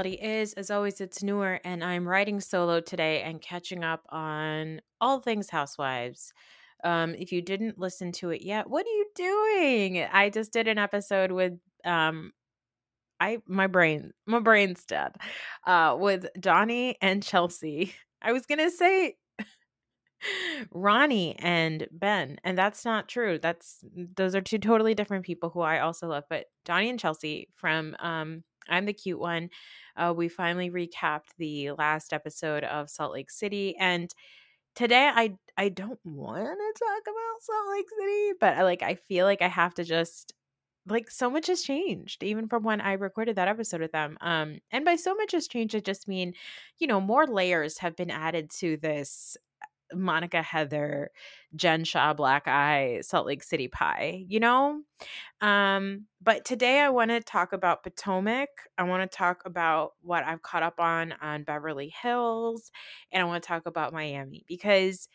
Reality Is. As always, it's newer, and I'm writing solo today and catching up on all things Housewives. Um, if you didn't listen to it yet, what are you doing? I just did an episode with um I my brain my brain's dead. Uh with Donnie and Chelsea. I was gonna say Ronnie and Ben, and that's not true. That's those are two totally different people who I also love. But Donnie and Chelsea from um, I'm the cute one. Uh, we finally recapped the last episode of Salt Lake City, and today I I don't want to talk about Salt Lake City, but I like I feel like I have to just like so much has changed even from when I recorded that episode with them. Um, and by so much has changed, I just mean, you know, more layers have been added to this Monica Heather, Jen Shah, Black Eye, Salt Lake City Pie, you know? Um, but today I want to talk about Potomac. I want to talk about what I've caught up on on Beverly Hills, and I want to talk about Miami because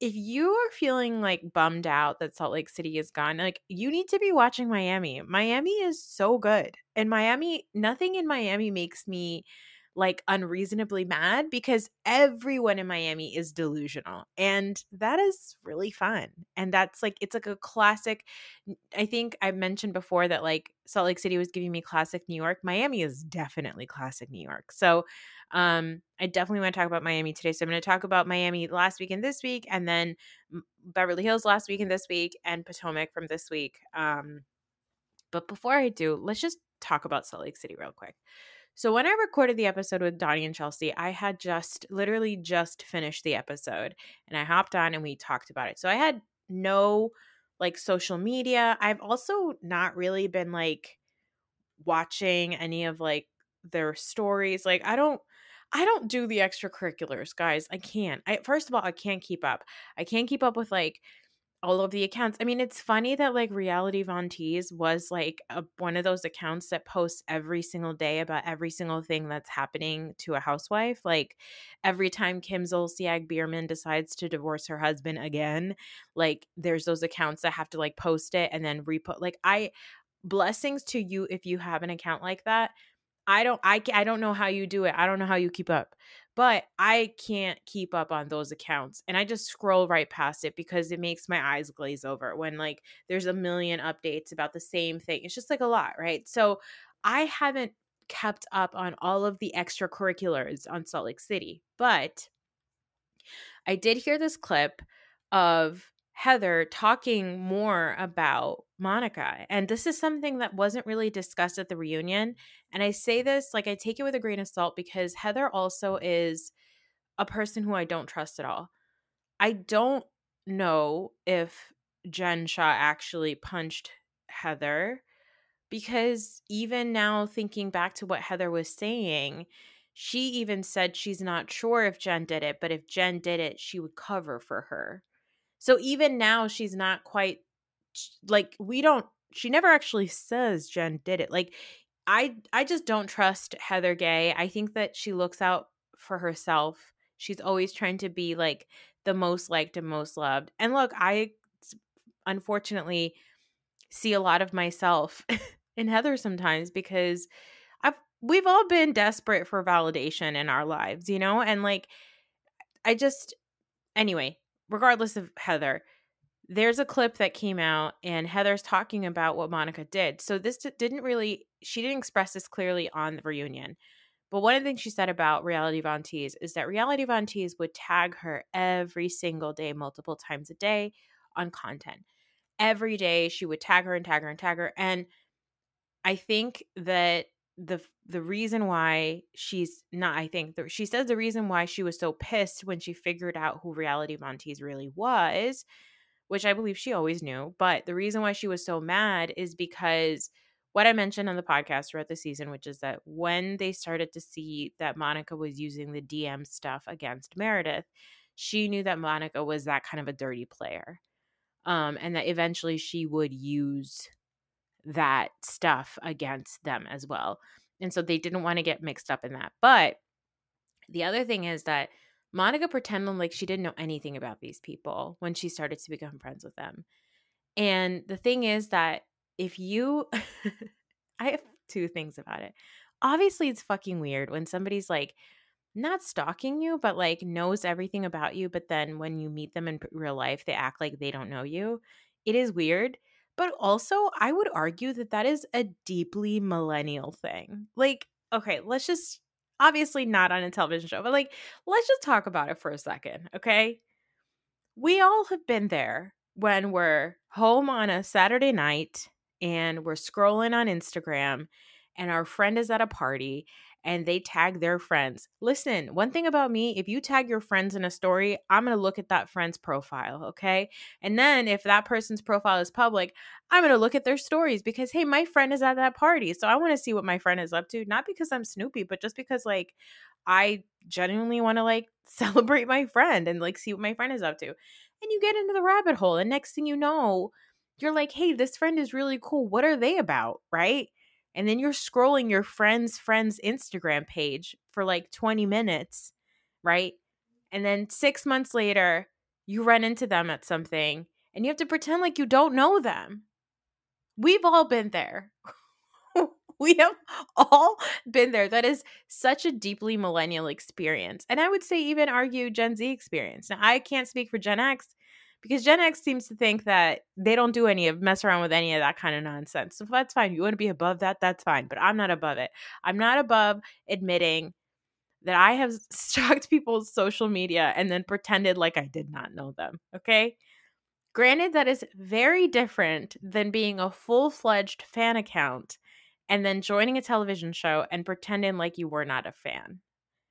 if you are feeling like bummed out that Salt Lake City is gone, like you need to be watching Miami. Miami is so good. And Miami, nothing in Miami makes me like unreasonably mad because everyone in Miami is delusional. And that is really fun. And that's like, it's like a classic. I think I mentioned before that like Salt Lake City was giving me classic New York. Miami is definitely classic New York. So, um, I definitely want to talk about Miami today. So I'm going to talk about Miami last week and this week, and then Beverly Hills last week and this week, and Potomac from this week. Um, but before I do, let's just talk about Salt Lake City real quick. So when I recorded the episode with Donnie and Chelsea, I had just literally just finished the episode and I hopped on and we talked about it. So I had no like social media. I've also not really been like watching any of like their stories. Like I don't I don't do the extracurriculars, guys. I can't. I first of all, I can't keep up. I can't keep up with like all of the accounts. I mean, it's funny that like Reality Von Tease was like a, one of those accounts that posts every single day about every single thing that's happening to a housewife. Like every time Kim Zolciak Biermann decides to divorce her husband again, like there's those accounts that have to like post it and then reput. Like I, blessings to you if you have an account like that. I don't I I don't know how you do it. I don't know how you keep up but I can't keep up on those accounts and I just scroll right past it because it makes my eyes glaze over when like there's a million updates about the same thing. It's just like a lot, right? So I haven't kept up on all of the extracurriculars on Salt Lake City, but I did hear this clip of Heather talking more about Monica. And this is something that wasn't really discussed at the reunion. And I say this like I take it with a grain of salt because Heather also is a person who I don't trust at all. I don't know if Jen Shah actually punched Heather because even now, thinking back to what Heather was saying, she even said she's not sure if Jen did it, but if Jen did it, she would cover for her. So even now, she's not quite like we don't. She never actually says Jen did it. Like I, I just don't trust Heather Gay. I think that she looks out for herself. She's always trying to be like the most liked and most loved. And look, I unfortunately see a lot of myself in Heather sometimes because I've we've all been desperate for validation in our lives, you know? And like I just anyway, regardless of Heather, there's a clip that came out and Heather's talking about what Monica did. So this didn't really she didn't express this clearly on the reunion. But one of the things she said about Reality Von Tease is that Reality Von Tease would tag her every single day, multiple times a day on content. Every day she would tag her and tag her and tag her. And I think that the the reason why she's not I think the, she says the reason why she was so pissed when she figured out who Reality Von Tease really was, which I believe she always knew, but the reason why she was so mad is because what I mentioned on the podcast throughout the season, which is that when they started to see that Monica was using the DM stuff against Meredith, she knew that Monica was that kind of a dirty player. Um, and that eventually she would use that stuff against them as well. And so they didn't want to get mixed up in that. But the other thing is that Monica pretended like she didn't know anything about these people when she started to become friends with them. And the thing is that if you, I have two things about it. Obviously, it's fucking weird when somebody's like, not stalking you, but like knows everything about you. But then when you meet them in real life, they act like they don't know you. It is weird. But also, I would argue that that is a deeply millennial thing. Like, okay, let's just obviously not on a television show, but like, let's just talk about it for a second, okay? We all have been there when we're home on a Saturday night and we're scrolling on Instagram and our friend is at a party and they tag their friends. Listen, one thing about me, if you tag your friends in a story, I'm going to look at that friend's profile, okay? And then if that person's profile is public, I'm going to look at their stories because hey, my friend is at that party. So I want to see what my friend is up to, not because I'm Snoopy, but just because like I genuinely want to like celebrate my friend and like see what my friend is up to. And you get into the rabbit hole and next thing you know, you're like, "Hey, this friend is really cool. What are they about?" right? And then you're scrolling your friend's friend's Instagram page for like 20 minutes, right? And then 6 months later, you run into them at something and you have to pretend like you don't know them. We've all been there. we have all been there. That is such a deeply millennial experience. And I would say even argue Gen Z experience. Now, I can't speak for Gen X because Gen X seems to think that they don't do any of mess around with any of that kind of nonsense. So that's fine. You want to be above that, that's fine. But I'm not above it. I'm not above admitting that I have stalked people's social media and then pretended like I did not know them. Okay. Granted, that is very different than being a full fledged fan account and then joining a television show and pretending like you were not a fan.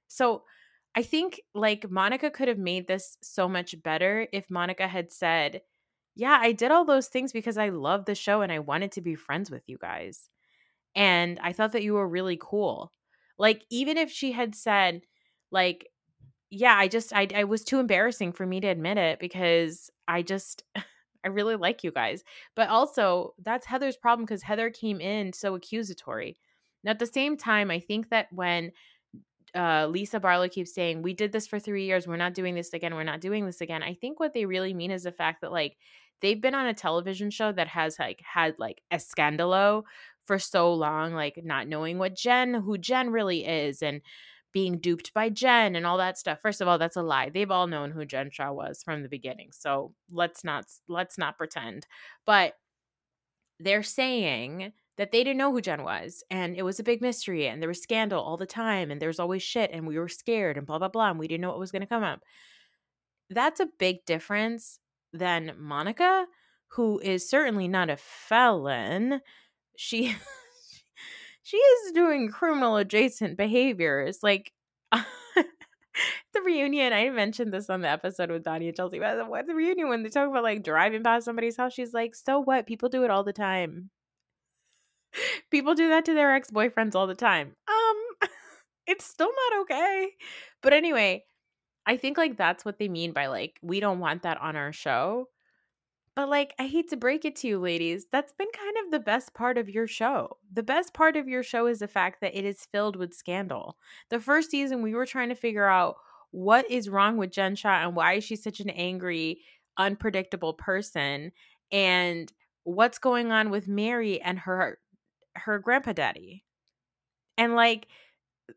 So I think like Monica could have made this so much better if Monica had said, Yeah, I did all those things because I love the show and I wanted to be friends with you guys. And I thought that you were really cool. Like, even if she had said, like, yeah, I just, I, I was too embarrassing for me to admit it because I just, I really like you guys. But also, that's Heather's problem because Heather came in so accusatory. Now, at the same time, I think that when uh, Lisa Barlow keeps saying, We did this for three years. We're not doing this again. We're not doing this again. I think what they really mean is the fact that, like, they've been on a television show that has, like, had, like, a scandalo for so long, like, not knowing what Jen, who Jen really is, and being duped by Jen and all that stuff. First of all, that's a lie. They've all known who Jen Shah was from the beginning. So let's not let's not pretend. But they're saying that they didn't know who Jen was and it was a big mystery and there was scandal all the time and there was always shit and we were scared and blah blah blah and we didn't know what was going to come up. That's a big difference than Monica who is certainly not a felon. She she is doing criminal adjacent behaviors like the reunion, I mentioned this on the episode with Donnie and Chelsea. But what the reunion when they talk about like driving past somebody's house, she's like, "So what? People do it all the time." People do that to their ex-boyfriends all the time. Um it's still not okay. But anyway, I think like that's what they mean by like we don't want that on our show. But like I hate to break it to you ladies, that's been kind of the best part of your show. The best part of your show is the fact that it is filled with scandal. The first season we were trying to figure out what is wrong with Jen Shah and why is she such an angry, unpredictable person and what's going on with Mary and her her grandpa daddy. And like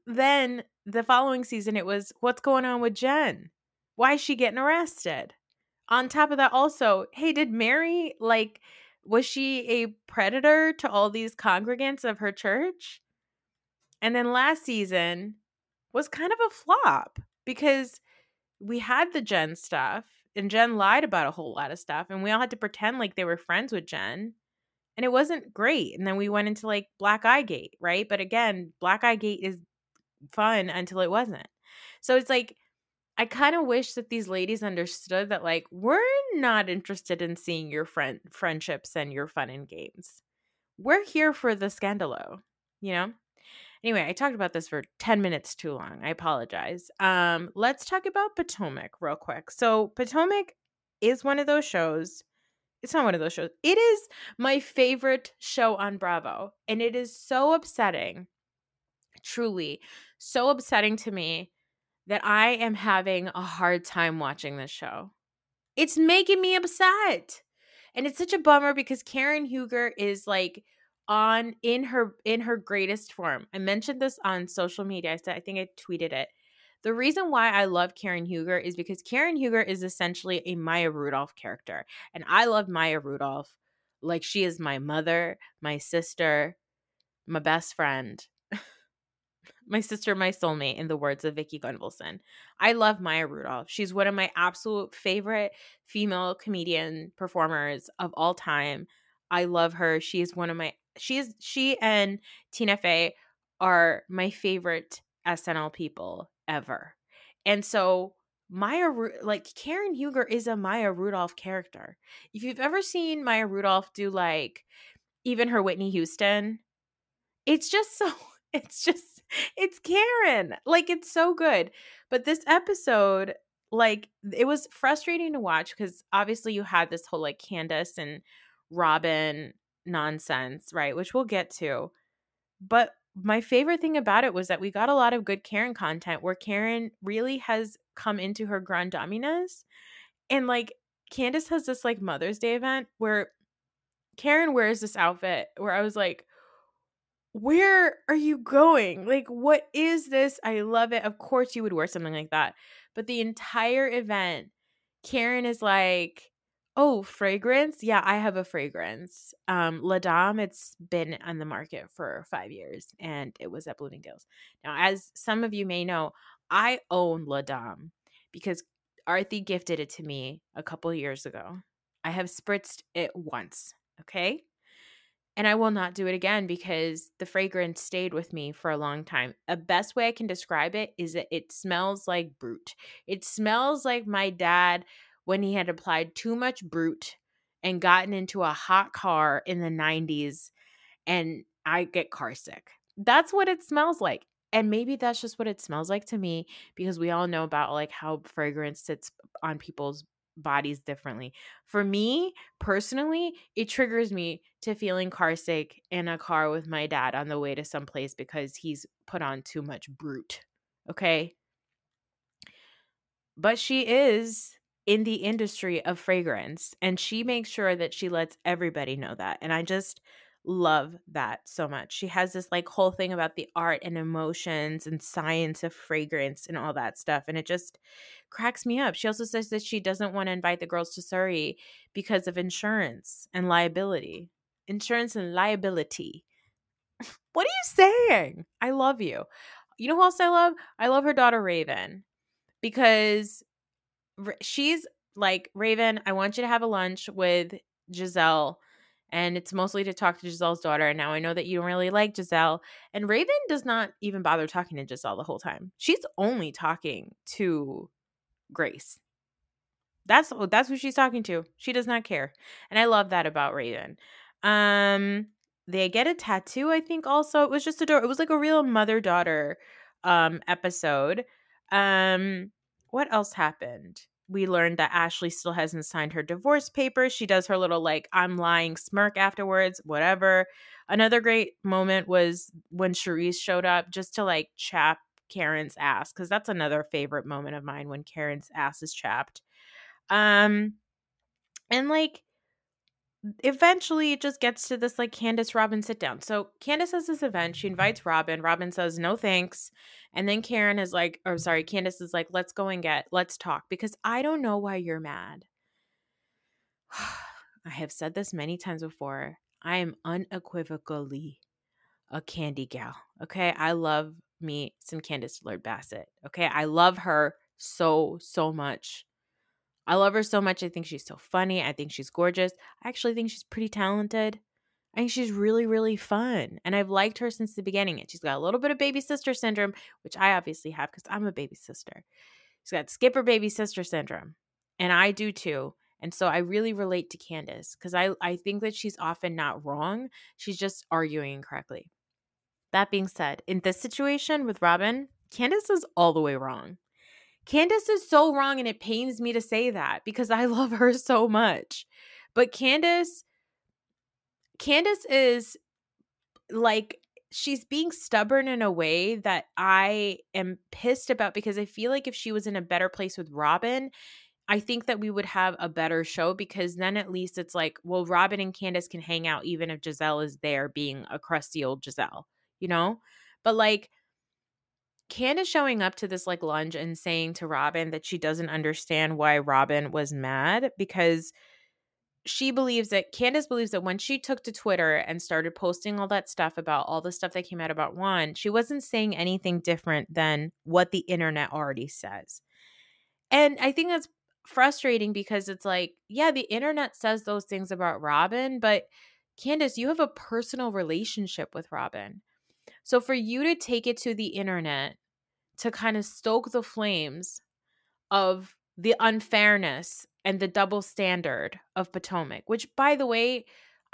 then the following season it was what's going on with Jen? Why is she getting arrested? On top of that also, hey, did Mary like was she a predator to all these congregants of her church? And then last season was kind of a flop because we had the Jen stuff and Jen lied about a whole lot of stuff and we all had to pretend like they were friends with Jen and it wasn't great. And then we went into like Black Eye Gate, right? But again, Black Eye Gate is fun until it wasn't. So it's like I kind of wish that these ladies understood that like we're not interested in seeing your friend friendships and your fun and games. we're here for the scandalo, you know? Anyway, I talked about this for 10 minutes too long. I apologize. Um, let's talk about Potomac real quick. So, Potomac is one of those shows. It's not one of those shows. It is my favorite show on Bravo. And it is so upsetting, truly, so upsetting to me that I am having a hard time watching this show. It's making me upset. And it's such a bummer because Karen Huger is like on in her in her greatest form. I mentioned this on social media. I said I think I tweeted it. The reason why I love Karen Huger is because Karen Huger is essentially a Maya Rudolph character. And I love Maya Rudolph like she is my mother, my sister, my best friend my sister, my soulmate, in the words of Vicki Gunvalson. I love Maya Rudolph. She's one of my absolute favorite female comedian performers of all time. I love her. She is one of my she is she and Tina Fey are my favorite SNL people ever. And so Maya like Karen Huger is a Maya Rudolph character. If you've ever seen Maya Rudolph do like even her Whitney Houston, it's just so it's just it's Karen. Like it's so good. But this episode like it was frustrating to watch because obviously you had this whole like Candiace and Robin nonsense, right? Which we'll get to. But my favorite thing about it was that we got a lot of good Karen content where Karen really has come into her grand dominance. And like Candiace has this like Mother's Day event where Karen wears this outfit where I was like, where are you going? Like, what is this? I love it. Of course, you would wear something like that. But the entire event, Karen is like, Oh, fragrance? Yeah, I have a fragrance. Um, La Dame, it's been on the market for five years and it was at Bloomingdale's. Now, as some of you may know, I own La Dame because Arthi gifted it to me a couple years ago. I have spritzed it once, okay? And I will not do it again because the fragrance stayed with me for a long time. A best way I can describe it is that it smells like Brut. It smells like my dad when he had applied too much Brut and gotten into a hot car in the 90s and I get car sick. That's what it smells like. And maybe that's just what it smells like to me because we all know about like how fragrance sits on people's bodies differently. For me personally, it triggers me to feeling car sick in a car with my dad on the way to some place because he's put on too much Brut. Okay? But she is in the industry of fragrance and she makes sure that she lets everybody know that and i just love that so much. She has this like whole thing about the art and emotions and science of fragrance and all that stuff and it just cracks me up. She also says that she doesn't want to invite the girls to surrey because of insurance and liability insurance and liability. What are you saying? I love you. You know who else i love? I love her daughter raven because she's like, Raven, I want you to have a lunch with Gizelle. And it's mostly to talk to Gizelle's daughter. And now I know that you don't really like Gizelle. And Raven does not even bother talking to Gizelle the whole time. She's only talking to Grace. That's that's who she's talking to. She does not care. And I love that about Raven. Um they get a tattoo, I think also. It was just a door. It was like a real mother-daughter um episode. Um what else happened? we learned that Ashley still hasn't signed her divorce papers. She does her little like I'm lying smirk afterwards, whatever. Another great moment was when Charrisse showed up just to like chap Karen's ass cuz that's another favorite moment of mine when Karen's ass is chapped. Um and like eventually it just gets to this like Candiace Robin sit down. So Candiace has this event. She invites Robin. Robin says no thanks. And then Karen is like, or sorry, Candiace is like, let's go and get, let's talk because I don't know why you're mad. I have said this many times before. I am unequivocally a candy gal. Okay. I love me some Candiace Lord Bassett. Okay. I love her so, so much. I love her so much. I think she's so funny. I think she's gorgeous. I actually think she's pretty talented. I think she's really, really fun. And I've liked her since the beginning. And she's got a little bit of baby sister syndrome, which I obviously have because I'm a baby sister. She's got skipper baby sister syndrome. And I do too. And so I really relate to Candiace because I, I think that she's often not wrong. She's just arguing incorrectly. That being said, in this situation with Robin, Candiace is all the way wrong. Candiace is so wrong, and it pains me to say that because I love her so much. But Candiace, Candiace is like she's being stubborn in a way that I am pissed about because I feel like if she was in a better place with Robin, I think that we would have a better show because then at least it's like, well, Robin and Candiace can hang out even if Gizelle is there being a crusty old Gizelle, you know? But like Candiace showing up to this like lunge and saying to Robin that she doesn't understand why Robin was mad because she believes that Candiace believes that when she took to Twitter and started posting all that stuff about all the stuff that came out about Juan, she wasn't saying anything different than what the internet already says. And I think that's frustrating because it's like, yeah, the internet says those things about Robin, but Candiace, you have a personal relationship with Robin. So for you to take it to the internet to kind of stoke the flames of the unfairness and the double standard of Potomac, which, by the way,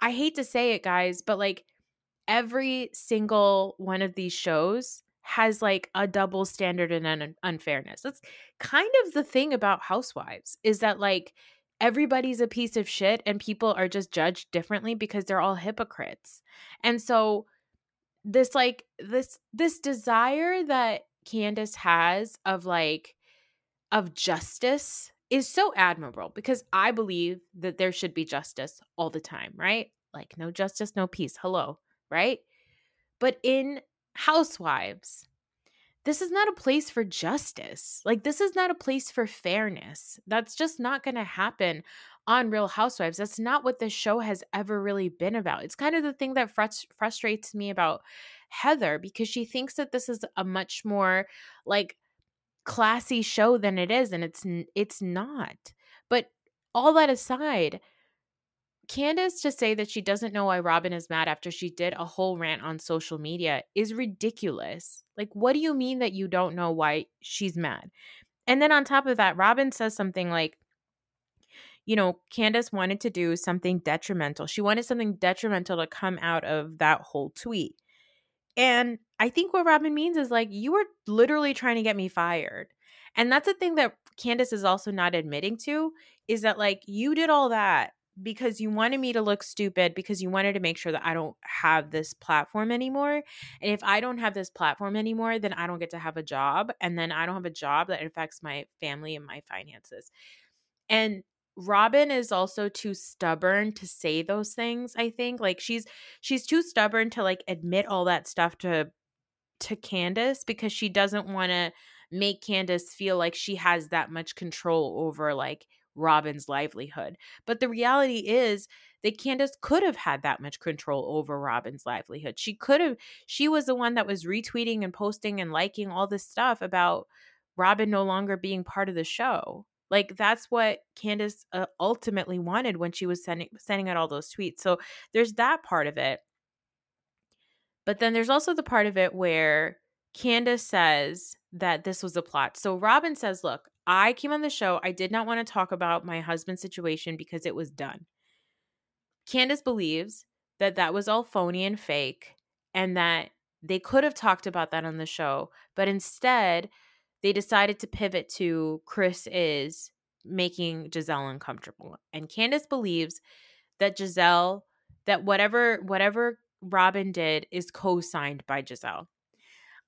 I hate to say it, guys, but like every single one of these shows has like a double standard and an unfairness. That's kind of the thing about housewives is that like everybody's a piece of shit and people are just judged differently because they're all hypocrites. And so this like this this desire that Candiace has of like of justice is so admirable because I believe that there should be justice all the time, right? Like, no justice, no peace. Hello, right? But in Housewives, this is not a place for justice. Like, this is not a place for fairness. That's just not going to happen on Real Housewives. That's not what this show has ever really been about. It's kind of the thing that frust- frustrates me about Heather because she thinks that this is a much more like classy show than it is and it's it's not but all that aside Candiace to say that she doesn't know why Robin is mad after she did a whole rant on social media is ridiculous. Like, what do you mean that you don't know why she's mad? And then on top of that, Robin says something like, you know, Candiace wanted to do something detrimental. She wanted something detrimental to come out of that whole tweet. And I think what Robin means is like, you were literally trying to get me fired. And that's the thing that Candiace is also not admitting to is that like you did all that because you wanted me to look stupid because you wanted to make sure that I don't have this platform anymore. And if I don't have this platform anymore, then I don't get to have a job. And then I don't have a job that affects my family and my finances. And Robin is also too stubborn to say those things, I think. Like she's she's too stubborn to like admit all that stuff to to Candiace because she doesn't want to make Candiace feel like she has that much control over like Robin's livelihood. But the reality is that Candiace could have had that much control over Robin's livelihood. She could have she was the one that was retweeting and posting and liking all this stuff about Robin no longer being part of the show. Like that's what Candiace uh, ultimately wanted when she was sending sending out all those tweets. So there's that part of it. But then there's also the part of it where Candiace says that this was a plot. So Robin says, "Look, I came on the show. I did not want to talk about my husband's situation because it was done." Candiace believes that that was all phony and fake and that they could have talked about that on the show, but instead they decided to pivot to Chris is making Gizelle uncomfortable. And Candiace believes that Gizelle that whatever whatever Robin did is co-signed by Gizelle.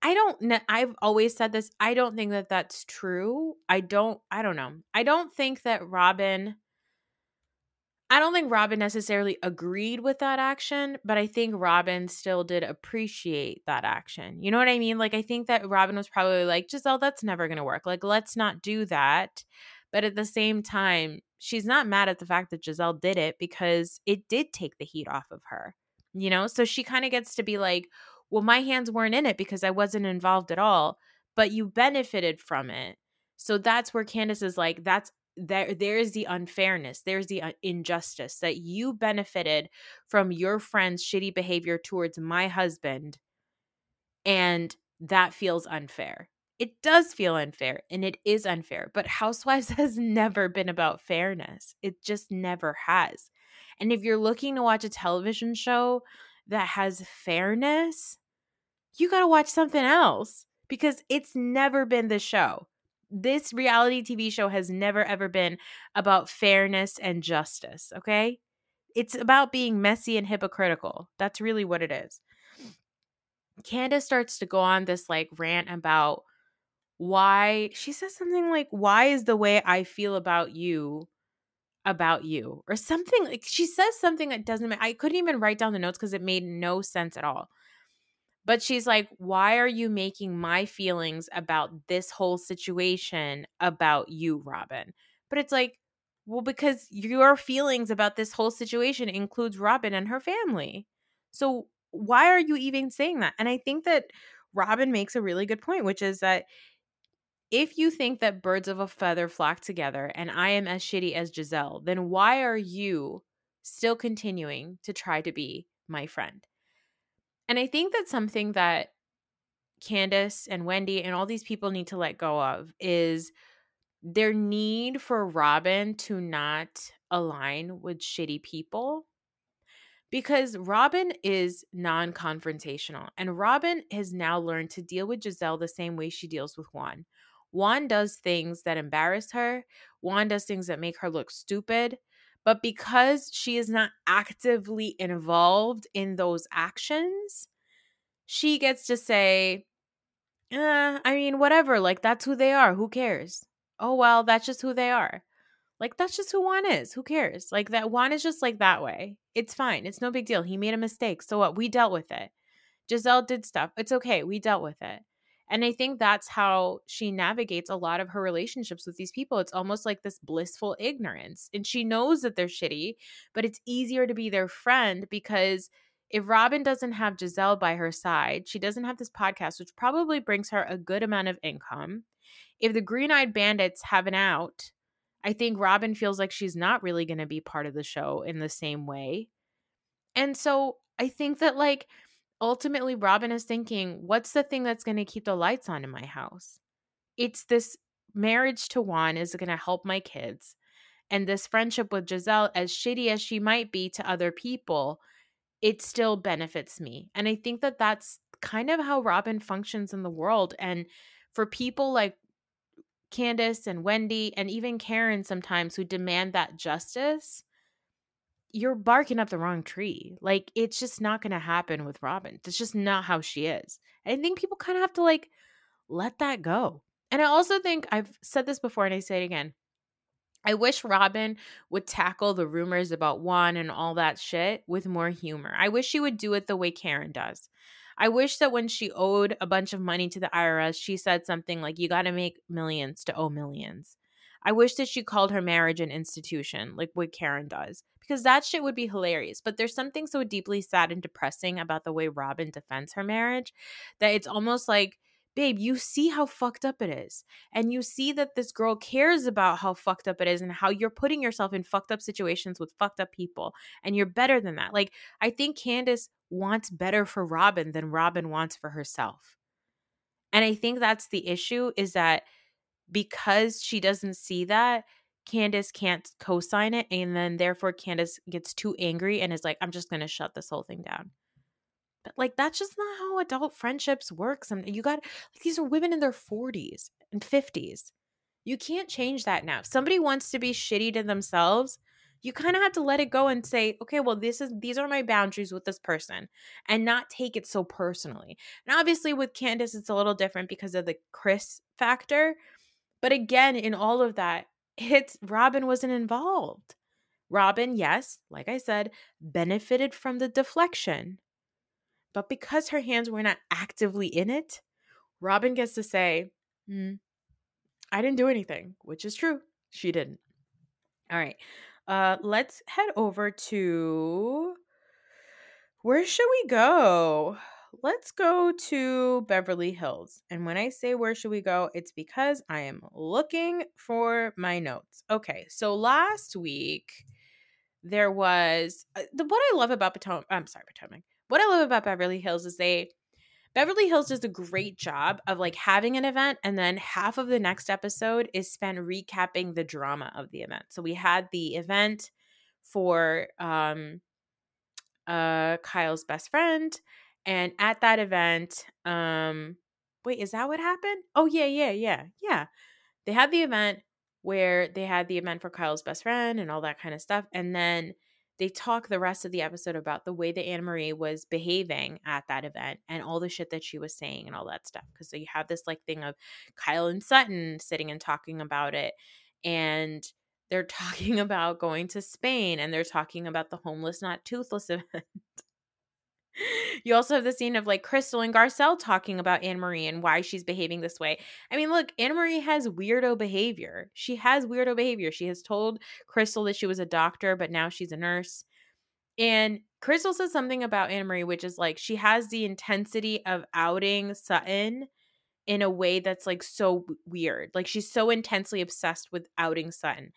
I don't know. I've always said this. I don't think that that's true. I don't, I don't know. I don't think that Robin I don't think Robin necessarily agreed with that action, but I think Robin still did appreciate that action. You know what I mean? Like, I think that Robin was probably like, Gizelle, that's never going to work. Like, let's not do that. But at the same time, she's not mad at the fact that Gizelle did it because it did take the heat off of her, you know? So she kind of gets to be like, well, my hands weren't in it because I wasn't involved at all, but you benefited from it. So that's where Candiace is like, that's there there is the unfairness there's the uh, injustice that you benefited from your friend's shitty behavior towards my husband and that feels unfair It does feel unfair and it is unfair, but Housewives has never been about fairness. It just never has. And if you're looking to watch a television show that has fairness, you got to watch something else because it's never been the show. This reality TV show has never ever been about fairness and justice, okay? It's about being messy and hypocritical. That's really what it is. Candiace starts to go on this like rant about why she says something like, Why is the way I feel about you about you? Or something like she says something that doesn't I couldn't even write down the notes because it made no sense at all. But she's like, Why are you making my feelings about this whole situation about you, Robin? But it's like, well, because your feelings about this whole situation includes Robin and her family. So why are you even saying that? And I think that Robin makes a really good point, which is that if you think that birds of a feather flock together and I am as shitty as Gizelle, then why are you still continuing to try to be my friend? And I think that's something that Candiace and Wendy and all these people need to let go of is their need for Robin to not align with shitty people because Robin is non confrontational and Robin has now learned to deal with Gizelle the same way she deals with Juan. Juan does things that embarrass her, Juan does things that make her look stupid. But because she is not actively involved in those actions, she gets to say, eh, I mean, whatever, like that's who they are. Who cares? Oh, well, that's just who they are. Like that's just who Juan is. Who cares? Like that Juan is just like that way. It's fine. It's no big deal. He made a mistake. So what? We dealt with it. Gizelle did stuff. It's okay. We dealt with it. And I think that's how she navigates a lot of her relationships with these people. It's almost like this blissful ignorance. And she knows that they're shitty, but it's easier to be their friend because if Robin doesn't have Gizelle by her side, she doesn't have this podcast, which probably brings her a good amount of income. If the Green Eyed Bandits have an out, I think Robin feels like she's not really going to be part of the show in the same way. And so I think that, like, ultimately, Robin is thinking, what's the thing that's going to keep the lights on in my house? It's this marriage to Juan is going to help my kids. And this friendship with Gizelle, as shitty as she might be to other people, it still benefits me. And I think that that's kind of how Robin functions in the world. And for people like Candiace and Wendy and even Karen sometimes who demand that justice, you're barking up the wrong tree. Like it's just not going to happen with Robin. That's just not how she is. I think people kind of have to like let that go. And I also think I've said this before and I say it again. I wish Robin would tackle the rumors about Juan and all that shit with more humor. I wish she would do it the way Karen does. I wish that when she owed a bunch of money to the IRS, she said something like, You got to make millions to owe millions. I wish that she called her marriage an institution, like what Karen does, because that shit would be hilarious. But there's something so deeply sad and depressing about the way Robin defends her marriage that it's almost like babe, you see how fucked up it is. And you see that this girl cares about how fucked up it is and how you're putting yourself in fucked up situations with fucked up people. And you're better than that. Like, I think Candiace wants better for Robin than Robin wants for herself. And I think that's the issue is that because she doesn't see that, Candiace can't co sign it. And then therefore, Candiace gets too angry and is like, I'm just going to shut this whole thing down. But like that's just not how adult friendships work. Some you got like these are women in their 40s and 50s. You can't change that now. If somebody wants to be shitty to themselves, you kind of have to let it go and say, okay, well, this is these are my boundaries with this person and not take it so personally. And obviously with Candiace, it's a little different because of the Chris factor. But again, in all of that, it's Robyn wasn't involved. Robin, yes, like I said, benefited from the deflection. But because her hands were not actively in it, Robin gets to say, mm, I didn't do anything, which is true. She didn't. All right. Uh, let's head over to where should we go? Let's go to Beverly Hills. And when I say where should we go, it's because I am looking for my notes. Okay, so last week there was uh, the what I love about Potomac. I'm sorry, Potomac what I love about Beverly Hills is they Beverly Hills does a great job of like having an event and then half of the next episode is spent recapping the drama of the event. So we had the event for um uh Kyle's best friend and at that event um wait, is that what happened? Oh yeah, yeah, yeah. Yeah. They had the event where they had the event for Kyle's best friend and all that kind of stuff and then they talk the rest of the episode about the way that Annemarie was behaving at that event and all the shit that she was saying and all that stuff. Because so you have this like thing of Kyle and Sutton sitting and talking about it. And they're talking about going to Spain and they're talking about the homeless, not toothless event you also have the scene of like Crystal and Garcelle talking about Annemarie and why she's behaving this way. I mean, look, Annemarie has weirdo behavior. She has weirdo behavior. She has told Crystal that she was a doctor, but now she's a nurse. And Crystal says something about Annemarie, which is like she has the intensity of outing Sutton in a way that's like so weird. Like she's so intensely obsessed with outing Sutton.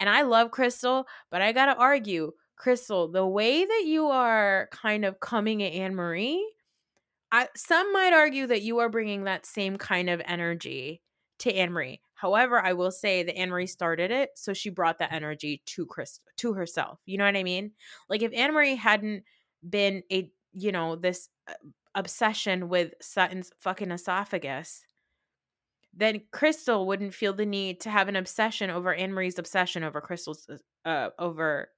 And I love Crystal, but I got to argue Crystal, the way that you are kind of coming at Annemarie, I, some might argue that you are bringing that same kind of energy to Annemarie. However, I will say that Annemarie started it, so she brought that energy to Chris to herself. You know what I mean? Like if Annemarie hadn't been a you know this uh, obsession with Sutton's fucking esophagus, then Crystal wouldn't feel the need to have an obsession over Annemarie's obsession over Crystal's uh over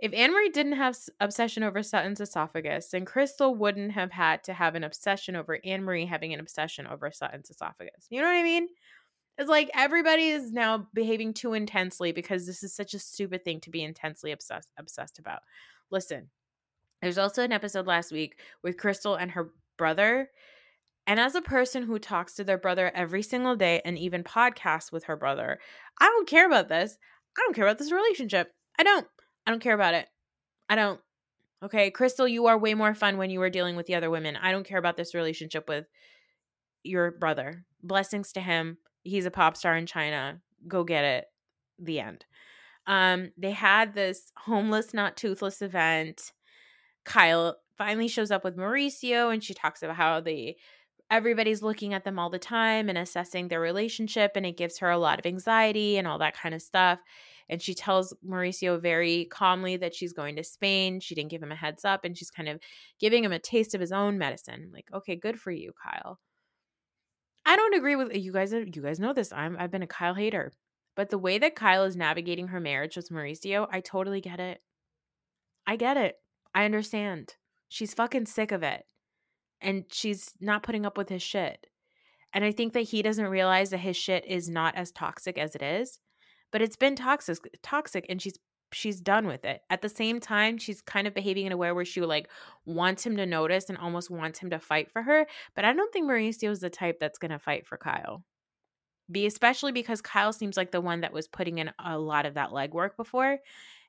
if Annemarie didn't have obsession over Sutton's esophagus, then Crystal wouldn't have had to have an obsession over Annemarie having an obsession over Sutton's esophagus. You know what I mean? It's like everybody is now behaving too intensely because this is such a stupid thing to be intensely obsessed obsessed about. Listen, there's also an episode last week with Crystal and her brother. And as a person who talks to their brother every single day and even podcasts with her brother, I don't care about this. I don't care about this relationship. I don't. I don't care about it. I don't. Okay, Crystal, you are way more fun when you were dealing with the other women. I don't care about this relationship with your brother. Blessings to him. He's a pop star in China. Go get it. The end. Um, they had this homeless, not toothless event. Kyle finally shows up with Mauricio and she talks about how they everybody's looking at them all the time and assessing their relationship and it gives her a lot of anxiety and all that kind of stuff and she tells Mauricio very calmly that she's going to Spain. She didn't give him a heads up and she's kind of giving him a taste of his own medicine. Like, okay, good for you, Kyle. I don't agree with you guys. You guys know this. I'm I've been a Kyle hater. But the way that Kyle is navigating her marriage with Mauricio, I totally get it. I get it. I understand. She's fucking sick of it. And she's not putting up with his shit. And I think that he doesn't realize that his shit is not as toxic as it is but it's been toxic toxic and she's she's done with it. At the same time, she's kind of behaving in a way where she like wants him to notice and almost wants him to fight for her. But I don't think Mauricio is the type that's gonna fight for Kyle. Be especially because Kyle seems like the one that was putting in a lot of that legwork before.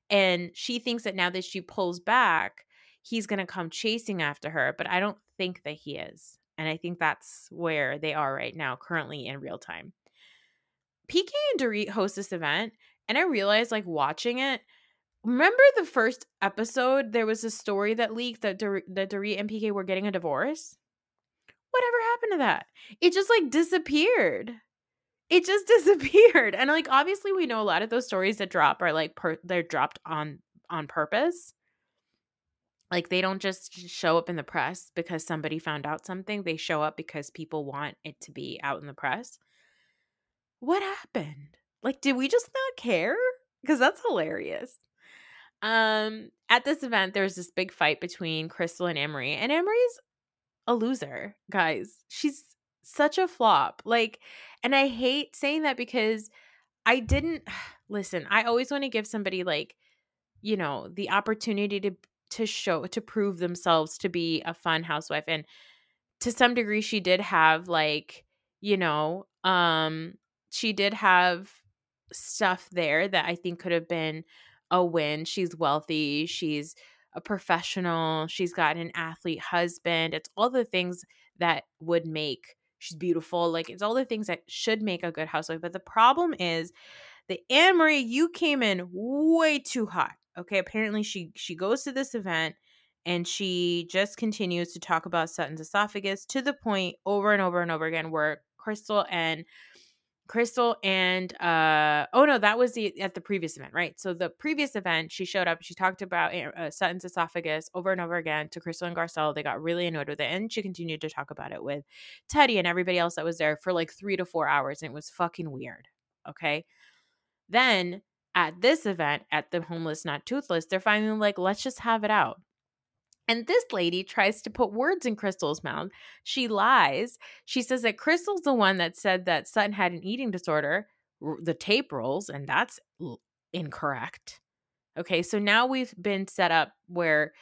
And she thinks that now that she pulls back, he's gonna come chasing after her. But I don't think that he is. And I think that's where they are right now, currently in real time. PK and Dorit host this event, and I realized like watching it. Remember the first episode? There was a story that leaked that Dor- that Dorit and PK were getting a divorce. Whatever happened to that? It just like disappeared. It just disappeared, and like obviously we know a lot of those stories that drop are like per- they're dropped on on purpose. Like they don't just show up in the press because somebody found out something. They show up because people want it to be out in the press what happened? Like, did we just not care? Because that's hilarious. Um, at this event, there's this big fight between Crystal and Marie, and Marie's a loser, guys. She's such a flop. Like, and I hate saying that because I didn't listen. I always want to give somebody like, you know, the opportunity to to show to prove themselves to be a fun housewife, and to some degree, she did have like, you know, um, she did have stuff there that I think could have been a win. She's wealthy, she's a professional, she's got an athlete husband. It's all the things that would make she's beautiful. Like it's all the things that should make a good housewife. But the problem is the Annemarie, you came in way too hot. Okay, apparently she she goes to this event and she just continues to talk about Sutton's esophagus to the point over and over and over again where Crystal and Crystal and uh oh no, that was the at the previous event, right? So the previous event, she showed up, she talked about uh, Sutton's esophagus over and over again to Crystal and Garcelle. They got really annoyed with it, and she continued to talk about it with Teddy and everybody else that was there for like three to four hours, and it was fucking weird. Okay, then at this event at the homeless not toothless, they're finally like, let's just have it out. And this lady tries to put words in Crystal's mouth. She lies. She says that Crystal's the one that said that Sutton had an eating disorder. The tape rolls, and that's incorrect. Okay, so now we've been set up where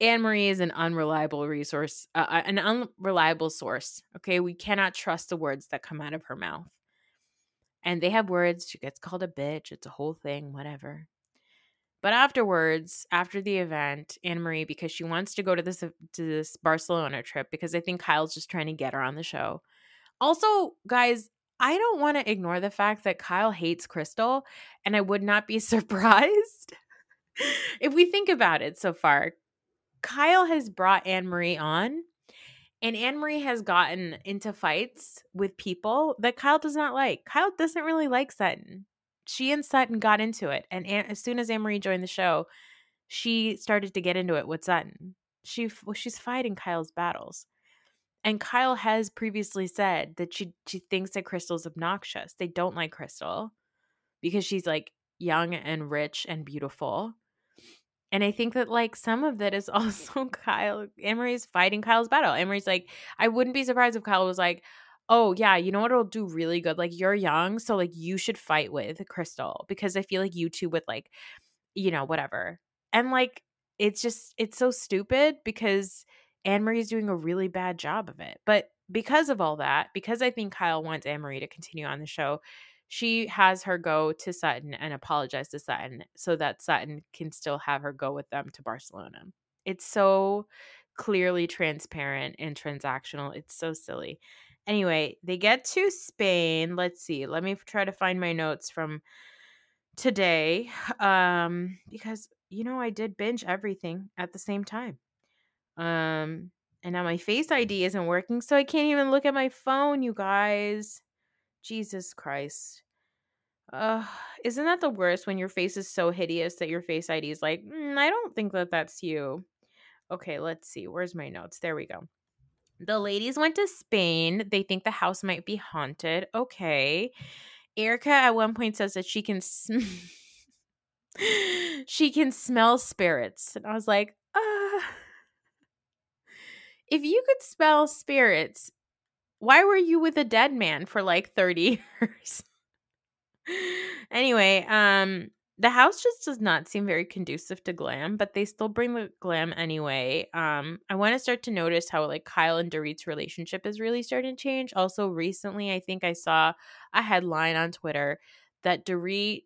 Annemarie is an unreliable resource, uh, uh, an unreliable source. Okay, we cannot trust the words that come out of her mouth. And they have words. She gets called a bitch. It's a whole thing, whatever. But afterwards, after the event, Annemarie, because she wants to go to this to this Barcelona trip, because I think Kyle's just trying to get her on the show. Also, guys, I don't want to ignore the fact that Kyle hates Crystal, and I would not be surprised if we think about it so far. Kyle has brought Annemarie on, and Annemarie has gotten into fights with people that Kyle does not like. Kyle doesn't really like Sutton she and Sutton got into it, and as soon as Annemarie joined the show, she started to get into it with Sutton. She well, she's fighting Kyle's battles, and Kyle has previously said that she she thinks that Crystal's obnoxious. They don't like Crystal because she's like young and rich and beautiful. And I think that like some of that is also Kyle. Marie's fighting Kyle's battle. Marie's like, I wouldn't be surprised if Kyle was like, oh yeah you know what will do really good? Like you're young so like you should fight with crystal because i feel like you two would like you know whatever. And like it's just it's so stupid because annemarie's doing a really bad job of it. But because of all that because i think kyle wants annemarie to continue on the show she has her go to sutton and apologize to sutton so that sutton can still have her go with them to barcelona. It's so clearly transparent and transactional. It's so silly Anyway, they get to Spain. Let's see. Let me try to find my notes from today um because you know I did binge everything at the same time. Um and now my face ID isn't working so I can't even look at my phone, you guys. Jesus Christ. Uh, isn't that the worst when your face is so hideous that your face ID is like, mm, I don't think that that's you. Okay, let's see. Where's my notes? There we go. The ladies went to Spain. They think the house might be haunted. Okay. Erika at one point says that she can sm- she can smell spirits. And I was like, uh if you could smell spirits, why were you with a dead man for like 30 years? anyway, um the house just does not seem very conducive to glam, but they still bring the glam anyway. Um, I want to start to notice how like Kyle and Dorit's relationship is really starting to change. Also, recently, I think I saw a headline on Twitter that Dorit,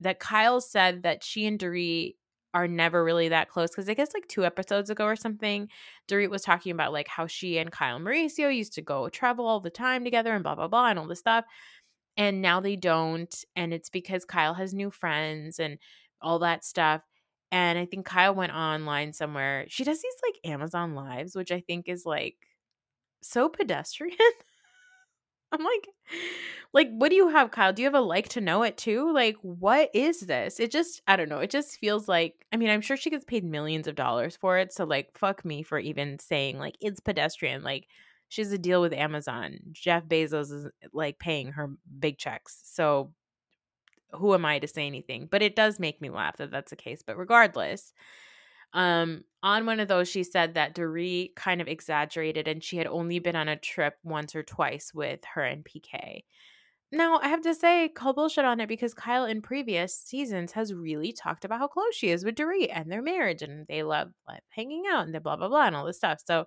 that Kyle said that she and Dorit are never really that close because I guess like two episodes ago or something, Dorit was talking about like how she and Kyle Mauricio used to go travel all the time together and blah blah blah and all this stuff and now they don't and it's because Kyle has new friends and all that stuff and I think Kyle went online somewhere. She does these like Amazon lives, which I think is like so pedestrian. I'm like, like, what do you have, Kyle? Do you have a like to know it too? Like, what is this? It just, I don't know. It just feels like, I mean, I'm sure she gets paid millions of dollars for it. So, like, fuck me for even saying, like, it's pedestrian. Like, she has a deal with Amazon. Jeff Bezos is like paying her big checks. So who am I to say anything? But it does make me laugh that that's the case. But regardless, um, on one of those, she said that Dorit kind of exaggerated and she had only been on a trip once or twice with her and PK. Now, I have to say, call bullshit on it because Kyle in previous seasons has really talked about how close she is with Dorit and their marriage and they love like, hanging out and the blah, blah, blah, and all this stuff. So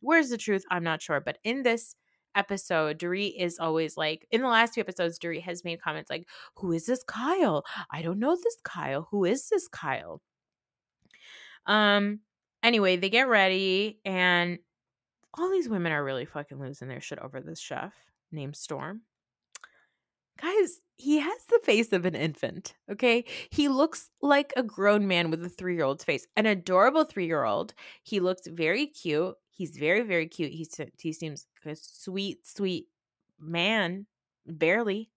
Where's the truth? I'm not sure. But in this episode, Dorit is always like, in the last few episodes, Dorit has made comments like, Who is this Kyle? I don't know this Kyle. Who is this Kyle? Um, anyway, they get ready, and all these women are really fucking losing their shit over this chef named Storm. Guys, he has the face of an infant, okay? He looks like a grown man with a three year old's face, an adorable three year old. He looks very cute. He's very, very cute. He, he seems a sweet, sweet man, barely.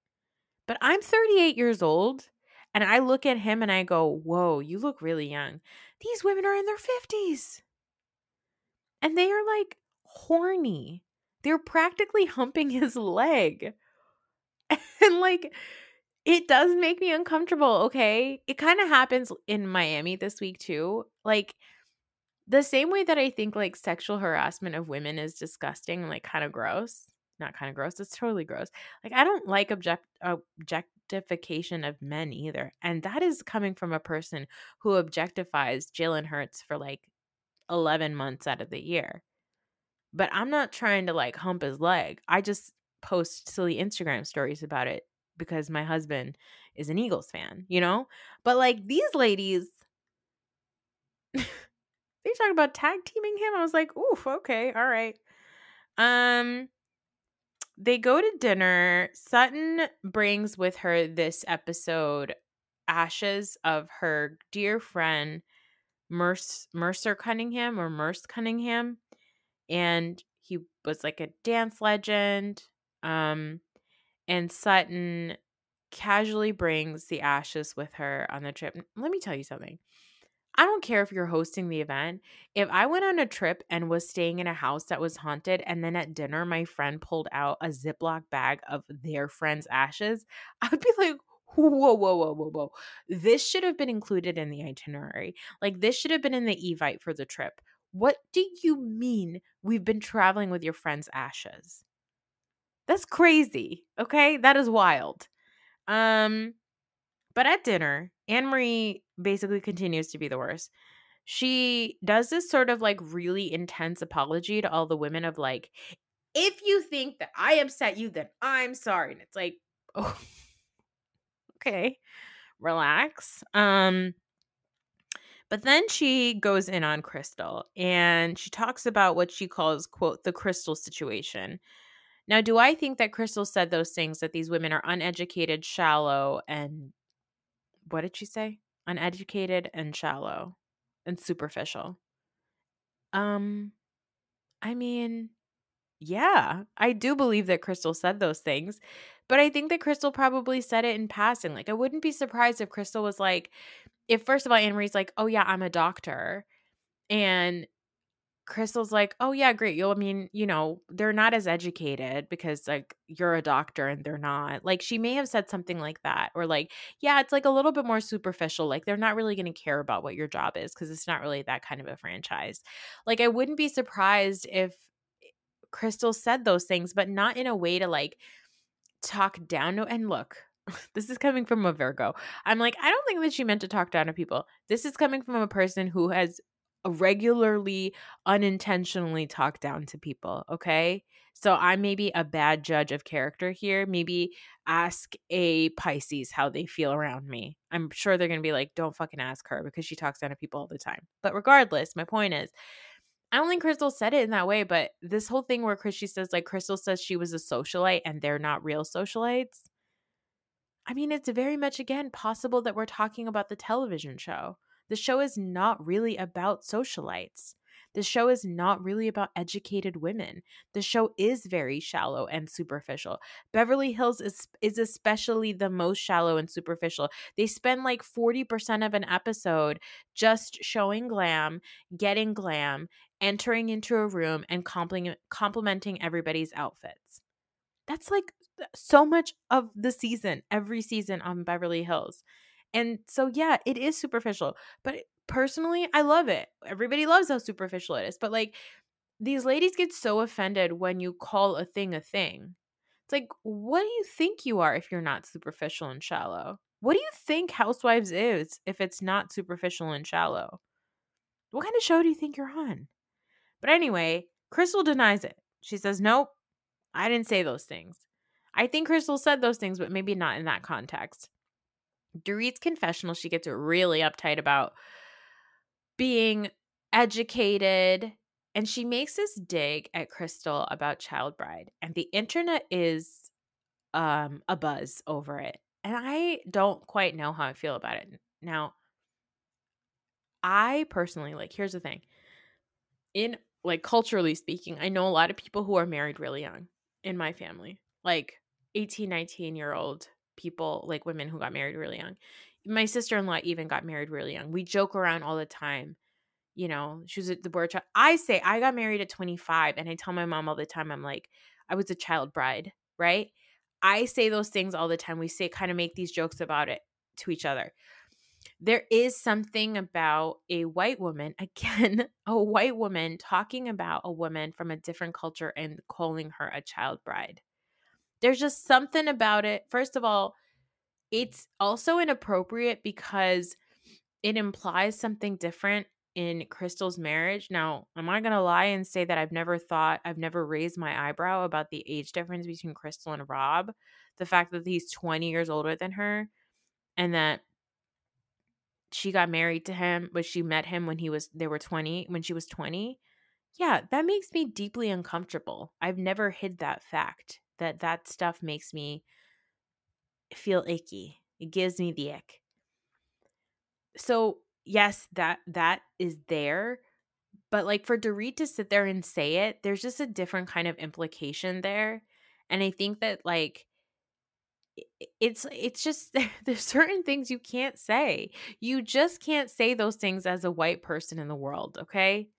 But I'm 38 years old and I look at him and I go, Whoa, you look really young. These women are in their 50s and they are like horny. They're practically humping his leg. and like it does make me uncomfortable, okay? It kind of happens in Miami this week too. Like the same way that I think like sexual harassment of women is disgusting and like kind of gross. Not kind of gross, it's totally gross. Like I don't like object objectification of men either. And that is coming from a person who objectifies Jalen Hurts for like 11 months out of the year. But I'm not trying to like hump his leg. I just post silly Instagram stories about it because my husband is an Eagles fan, you know? But like these ladies, they talk about tag teaming him. I was like, oof, okay, all right. Um, they go to dinner. Sutton brings with her this episode ashes of her dear friend Merce, Mercer Cunningham or Merce Cunningham. And he was like a dance legend. Um, and Sutton casually brings the ashes with her on the trip. Let me tell you something. I don't care if you're hosting the event. If I went on a trip and was staying in a house that was haunted, and then at dinner, my friend pulled out a Ziploc bag of their friend's ashes, I would be like, whoa, whoa, whoa, whoa, whoa. This should have been included in the itinerary. Like, this should have been in the Evite for the trip. What do you mean we've been traveling with your friend's ashes? That's crazy. Okay. That is wild. Um, but at dinner, Annemarie basically continues to be the worst. She does this sort of like really intense apology to all the women of like, if you think that I upset you, then I'm sorry. And it's like, oh, okay, relax. Um, but then she goes in on Crystal and she talks about what she calls, quote, the Crystal situation. Now, do I think that Crystal said those things that these women are uneducated, shallow, and what did she say? Uneducated and shallow and superficial. Um, I mean, yeah, I do believe that Crystal said those things, but I think that Crystal probably said it in passing. Like, I wouldn't be surprised if Crystal was like, if first of all, Annemarie's like, oh, yeah, I'm a doctor. And Crystal's like, oh yeah, great. You'll I mean, you know, they're not as educated because like you're a doctor and they're not. Like she may have said something like that. Or like, yeah, it's like a little bit more superficial. Like they're not really gonna care about what your job is because it's not really that kind of a franchise. Like I wouldn't be surprised if eh, Crystal said those things, but not in a way to like talk down to and look. This is coming from a Virgo. I'm like, I don't think that she meant to talk down to people. This is coming from a person who has regularly unintentionally talk down to people okay so i may be a bad judge of character here maybe ask a pisces how they feel around me i'm sure they're gonna be like don't fucking ask her because she talks down to people all the time but regardless my point is I don't think Crystal said it in that way, but this whole thing where Christy says, like, Crystal says she was a socialite and they're not real socialites. I mean, it's very much, again, possible that we're talking about the television show. The show is not really about socialites. The show is not really about educated women. The show is very shallow and superficial. Beverly Hills is is especially the most shallow and superficial. They spend like 40% of an episode just showing glam, getting glam, entering into a room and complimenting everybody's outfits. That's like so much of the season, every season on Beverly Hills. And so, yeah, it is superficial. But personally, I love it. Everybody loves how superficial it is. But like, these ladies get so offended when you call a thing a thing. It's like, what do you think you are if you're not superficial and shallow? What do you think Housewives is if it's not superficial and shallow? What kind of show do you think you're on? But anyway, Crystal denies it. She says, Nope, I didn't say those things. I think Crystal said those things, but maybe not in that context. Dorit's confessional, she gets really uptight about being educated. And she makes this dig at Crystal about Child Bride. And the internet is um a buzz over it. And I don't quite know how I feel about it. Now, I personally like here's the thing. In like culturally speaking, I know a lot of people who are married really young in my family. Like 18, 19 year old people, like women who got married really young. My sister in law even got married really young. We joke around all the time. You know, she was the birth child. I say I got married at 25, and I tell my mom all the time, I'm like, I was a child bride, right? I say those things all the time. We say kind of make these jokes about it to each other. There is something about a white woman, again, a white woman talking about a woman from a different culture and calling her a child bride. There's just something about it. First of all, it's also inappropriate because it implies something different in Crystal's marriage. Now, am I going to lie and say that I've never thought, I've never raised my eyebrow about the age difference between Crystal and Rob? The fact that he's 20 years older than her and that she got married to him, but she met him when he was, they were 20, when she was 20. Yeah, that makes me deeply uncomfortable. I've never hid that fact that that stuff makes me feel icky. It gives me the ick. So, yes, that that is there, but like for Dorit to sit there and say it, there's just a different kind of implication there. And I think that like it's it's just there's certain things you can't say. You just can't say those things as a white person in the world, okay?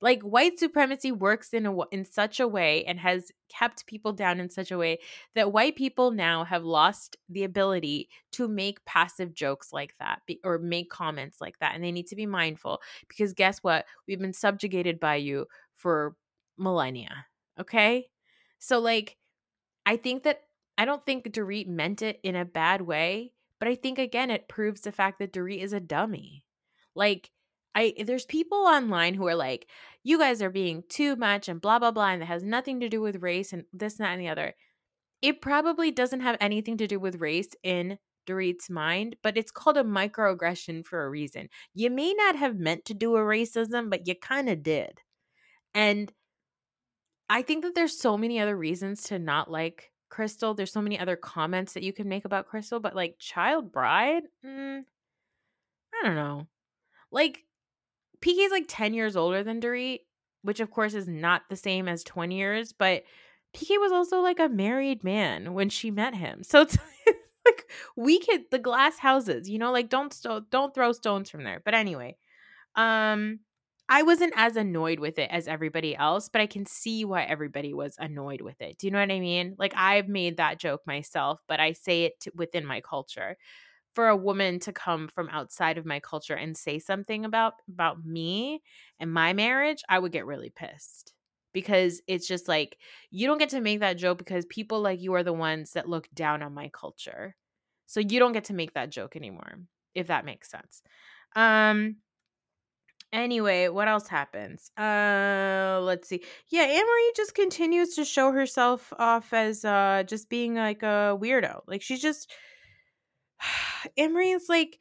Like white supremacy works in a in such a way and has kept people down in such a way that white people now have lost the ability to make passive jokes like that or make comments like that and they need to be mindful because guess what? We've been subjugated by you for millennia. Okay? So like I think that I don't think Dorit meant it in a bad way, but I think again it proves the fact that Dorit is a dummy. Like I there's people online who are like, you guys are being too much and blah blah blah, and it has nothing to do with race and this, and that, and the other. It probably doesn't have anything to do with race in Dorit's mind, but it's called a microaggression for a reason. You may not have meant to do a racism, but you kind of did. And I think that there's so many other reasons to not like Crystal. There's so many other comments that you can make about Crystal, but like child bride, mm, I don't know. Like PK's like 10 years older than Dorit, which of course is not the same as 20 years, but PK was also like a married man when she met him. So it's like we could the glass houses, you know, like don't sto- don't throw stones from there. But anyway, um I wasn't as annoyed with it as everybody else, but I can see why everybody was annoyed with it. Do you know what I mean? Like I've made that joke myself, but I say it to, within my culture for a woman to come from outside of my culture and say something about about me and my marriage, I would get really pissed. Because it's just like you don't get to make that joke because people like you are the ones that look down on my culture. So you don't get to make that joke anymore, if that makes sense. Um anyway, what else happens? Uh let's see. Yeah, Annemarie just continues to show herself off as uh just being like a weirdo. Like she's just Emery's like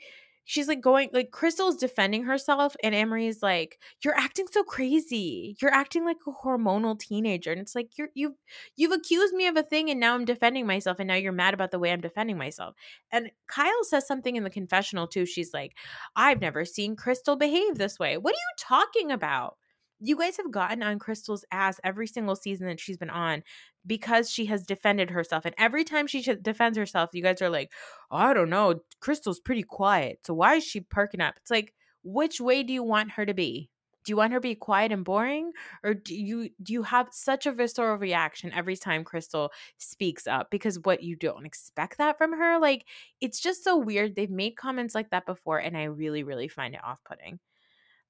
she's like going like Crystal's defending herself and Emery's like you're acting so crazy. You're acting like a hormonal teenager and it's like you're you've you've accused me of a thing and now I'm defending myself and now you're mad about the way I'm defending myself. And Kyle says something in the confessional too. She's like I've never seen Crystal behave this way. What are you talking about? You guys have gotten on Crystal's ass every single season that she's been on because she has defended herself. And every time she defends herself, you guys are like, oh, I don't know, Crystal's pretty quiet. So why is she perking up? It's like, which way do you want her to be? Do you want her to be quiet and boring? Or do you do you have such a visceral reaction every time Crystal speaks up? Because what you don't expect that from her? Like, it's just so weird. They've made comments like that before, and I really, really find it off-putting.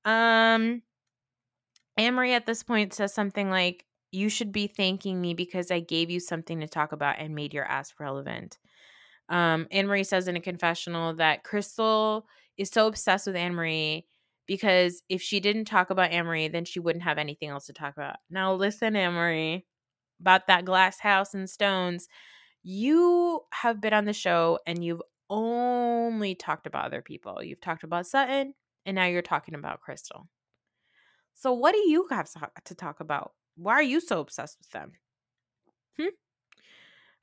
Um Annemarie at this point says something like, You should be thanking me because I gave you something to talk about and made your ask relevant. Um, Annemarie says in a confessional that Crystal is so obsessed with Annemarie because if she didn't talk about Annemarie, then she wouldn't have anything else to talk about. Now listen, Annemarie, about that glass house and stones. You have been on the show and you've only talked about other people. You've talked about Sutton and now you're talking about Crystal. So, what do you have to talk about? Why are you so obsessed with them? Hmm?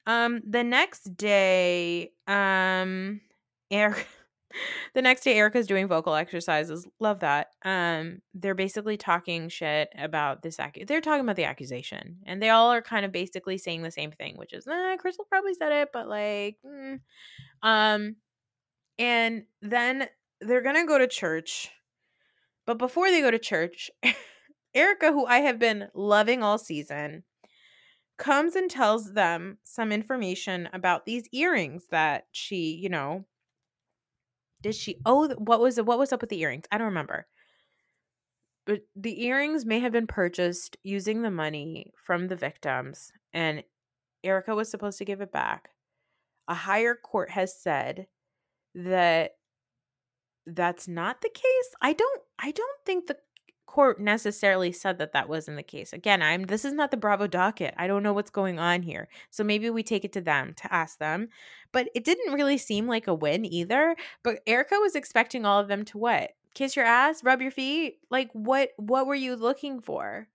Um, the next day, um, Eric, the next day, Erika's doing vocal exercises. Love that. Um, they're basically talking shit about this. Ac- they're talking about the accusation, and they all are kind of basically saying the same thing, which is, eh, Crystal probably said it, but like, mm. um, and then they're gonna go to church, but before they go to church, Erika, who I have been loving all season comes and tells them some information about these earrings that she, you know, did she oh what was what was up with the earrings? I don't remember. But the earrings may have been purchased using the money from the victims and Erika was supposed to give it back. A higher court has said that that's not the case. I don't I don't think the court necessarily said that that wasn't the case. Again, I'm this is not the Bravo docket. I don't know what's going on here. So maybe we take it to them to ask them. But it didn't really seem like a win either. But Erika was expecting all of them to what? Kiss your ass, rub your feet? Like what what were you looking for?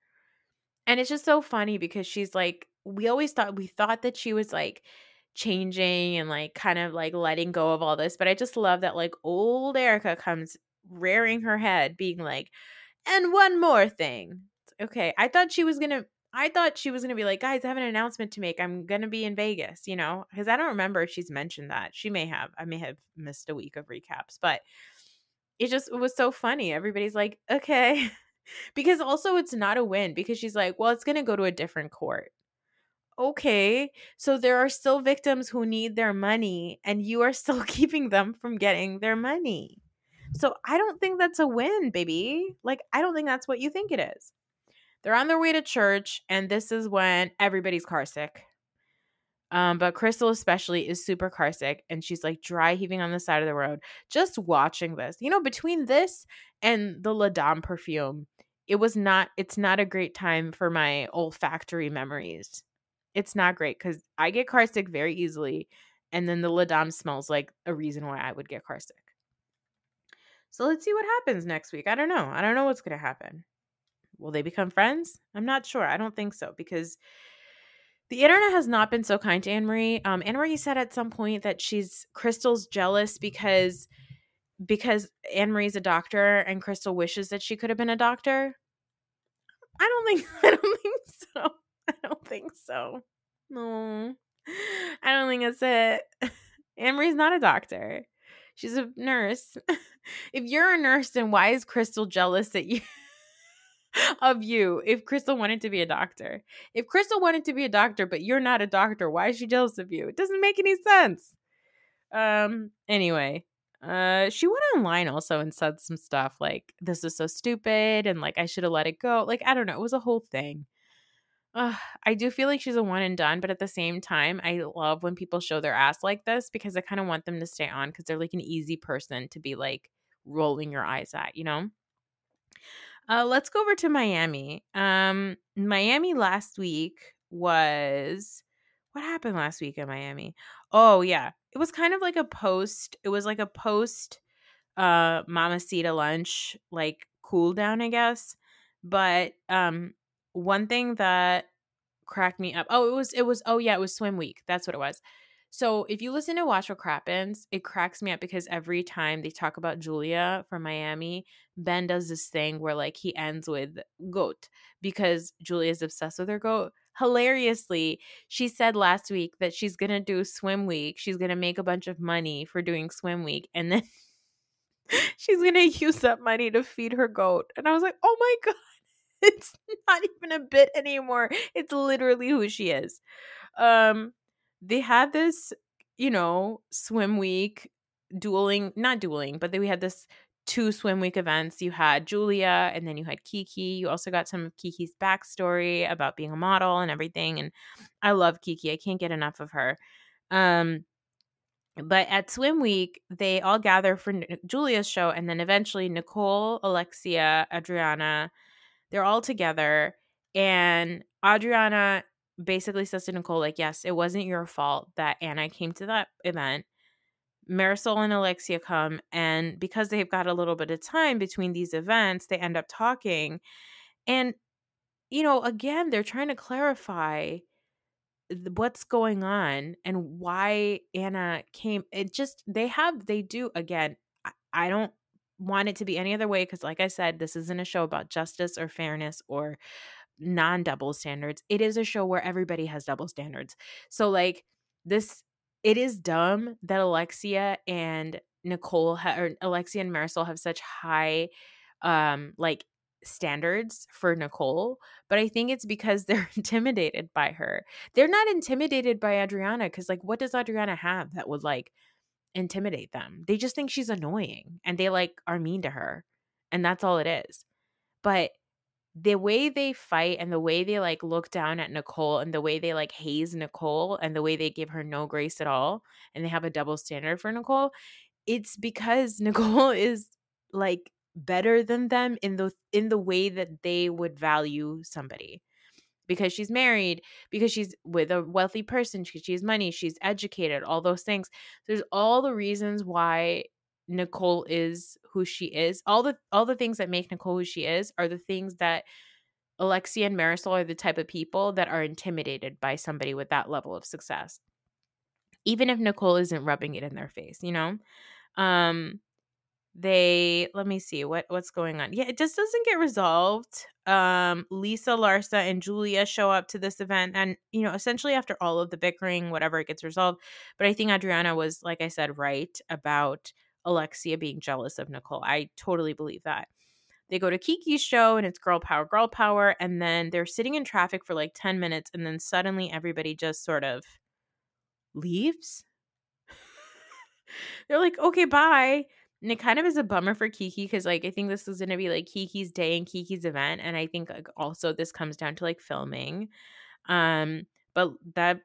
And it's just so funny because she's like we always thought we thought that she was like changing and like kind of like letting go of all this, but I just love that like old Erika comes rearing her head being like and one more thing. Okay, I thought she was going to I thought she was going to be like, guys, I have an announcement to make. I'm going to be in Vegas, you know, because I don't remember if she's mentioned that. She may have. I may have missed a week of recaps, but it just it was so funny. Everybody's like, okay. because also it's not a win because she's like, well, it's going to go to a different court. Okay. So there are still victims who need their money and you are still keeping them from getting their money. So I don't think that's a win, baby. Like, I don't think that's what you think it is. They're on their way to church, and this is when everybody's car sick. Um, but Crystal especially is super car sick, and she's like dry heaving on the side of the road. Just watching this, you know, between this and the La Dame perfume, it was not. It's not a great time for my olfactory memories. It's not great because I get car sick very easily, and then the La Dame smells like a reason why I would get car sick. So let's see what happens next week. I don't know. I don't know what's going to happen. Will they become friends? I'm not sure. I don't think so because the internet has not been so kind to Annemarie. Um, Annemarie said at some point that she's Crystal's jealous because because Annemarie's a doctor and Crystal wishes that she could have been a doctor. I don't think I don't think so. I don't think so. No. I don't think it's it. Annemarie's not a doctor. She's a nurse. if you're a nurse, then why is Crystal jealous that you of you if Crystal wanted to be a doctor? If Crystal wanted to be a doctor, but you're not a doctor, why is she jealous of you? It doesn't make any sense. Um, anyway, uh she went online also and said some stuff like this is so stupid and like I should have let it go. Like, I don't know, it was a whole thing. Uh, I do feel like she's a one and done, but at the same time, I love when people show their ass like this because I kind of want them to stay on because they're like an easy person to be like rolling your eyes at, you know? Uh, let's go over to Miami. Um, Miami last week was what happened last week in Miami? Oh yeah, it was kind of like a post. It was like a post uh Mamacita lunch, like cool down, I guess. But um one thing that cracked me up. Oh, it was it was oh yeah, it was swim week. That's what it was. So if you listen to Watch What Crappens, it cracks me up because every time they talk about Julia from Miami, Ben does this thing where like he ends with goat because Julia is obsessed with her goat. Hilariously, she said last week that she's gonna do swim week. She's gonna make a bunch of money for doing swim week, and then she's gonna use that money to feed her goat. And I was like, oh my god it's not even a bit anymore. It's literally who she is. Um, they had this, you know, swim week dueling, not dueling, but they, we had this two swim week events. You had Julia and then you had Kiki. You also got some of Kiki's backstory about being a model and everything. And I love Kiki. I can't get enough of her. Um, but at swim week, they all gather for Julia's show, and then eventually Nicole, Alexia, Adriana, they're all together. And Adriana basically says to Nicole, like, yes, it wasn't your fault that Anna came to that event. Marysol and Alexia come, and because they've got a little bit of time between these events, they end up talking. And, you know, again, they're trying to clarify what's going on and why Anna came. It just they have they do again. I, don't want it to be any other way because, like I said, this isn't a show about justice or fairness or non double standards. It is a show where everybody has double standards. So, like, this, it is dumb that Alexia and Nicole ha- or Alexia and Marysol have such high, um, like, standards for Nicole, but I think it's because they're intimidated by her. They're not intimidated by Adriana because, like, what does Adriana have that would, like, intimidate them? They just think she's annoying and they, like, are mean to her. And that's all it is. But the way they fight and the way they like look down at Nicole and the way they like haze Nicole and the way they give her no grace at all and they have a double standard for Nicole, it's because Nicole is like better than them in the in the way that they would value somebody. Because she's married, because she's with a wealthy person, she, she has money, she's educated, all those things. There's all the reasons why Nicole is who she is. All the all the things that make Nicole who she is are the things that Alexia and Marysol are the type of people that are intimidated by somebody with that level of success. Even if Nicole isn't rubbing it in their face, you know? Um they let me see what what's going on. Yeah, it just doesn't get resolved. Um Lisa, Larsa and Julia show up to this event and you know, essentially after all of the bickering, whatever it gets resolved. But I think Adriana was like I said right about Alexia being jealous of Nicole. I totally believe that. They go to Kiki's show and it's girl power, girl power. And then they're sitting in traffic for like 10 minutes. And then suddenly everybody just sort of leaves. they're like, okay, bye. And it kind of is a bummer for Kiki because, like, I think this is going to be like Kiki's day and Kiki's event. And I think like, also this comes down to like filming. Um, but that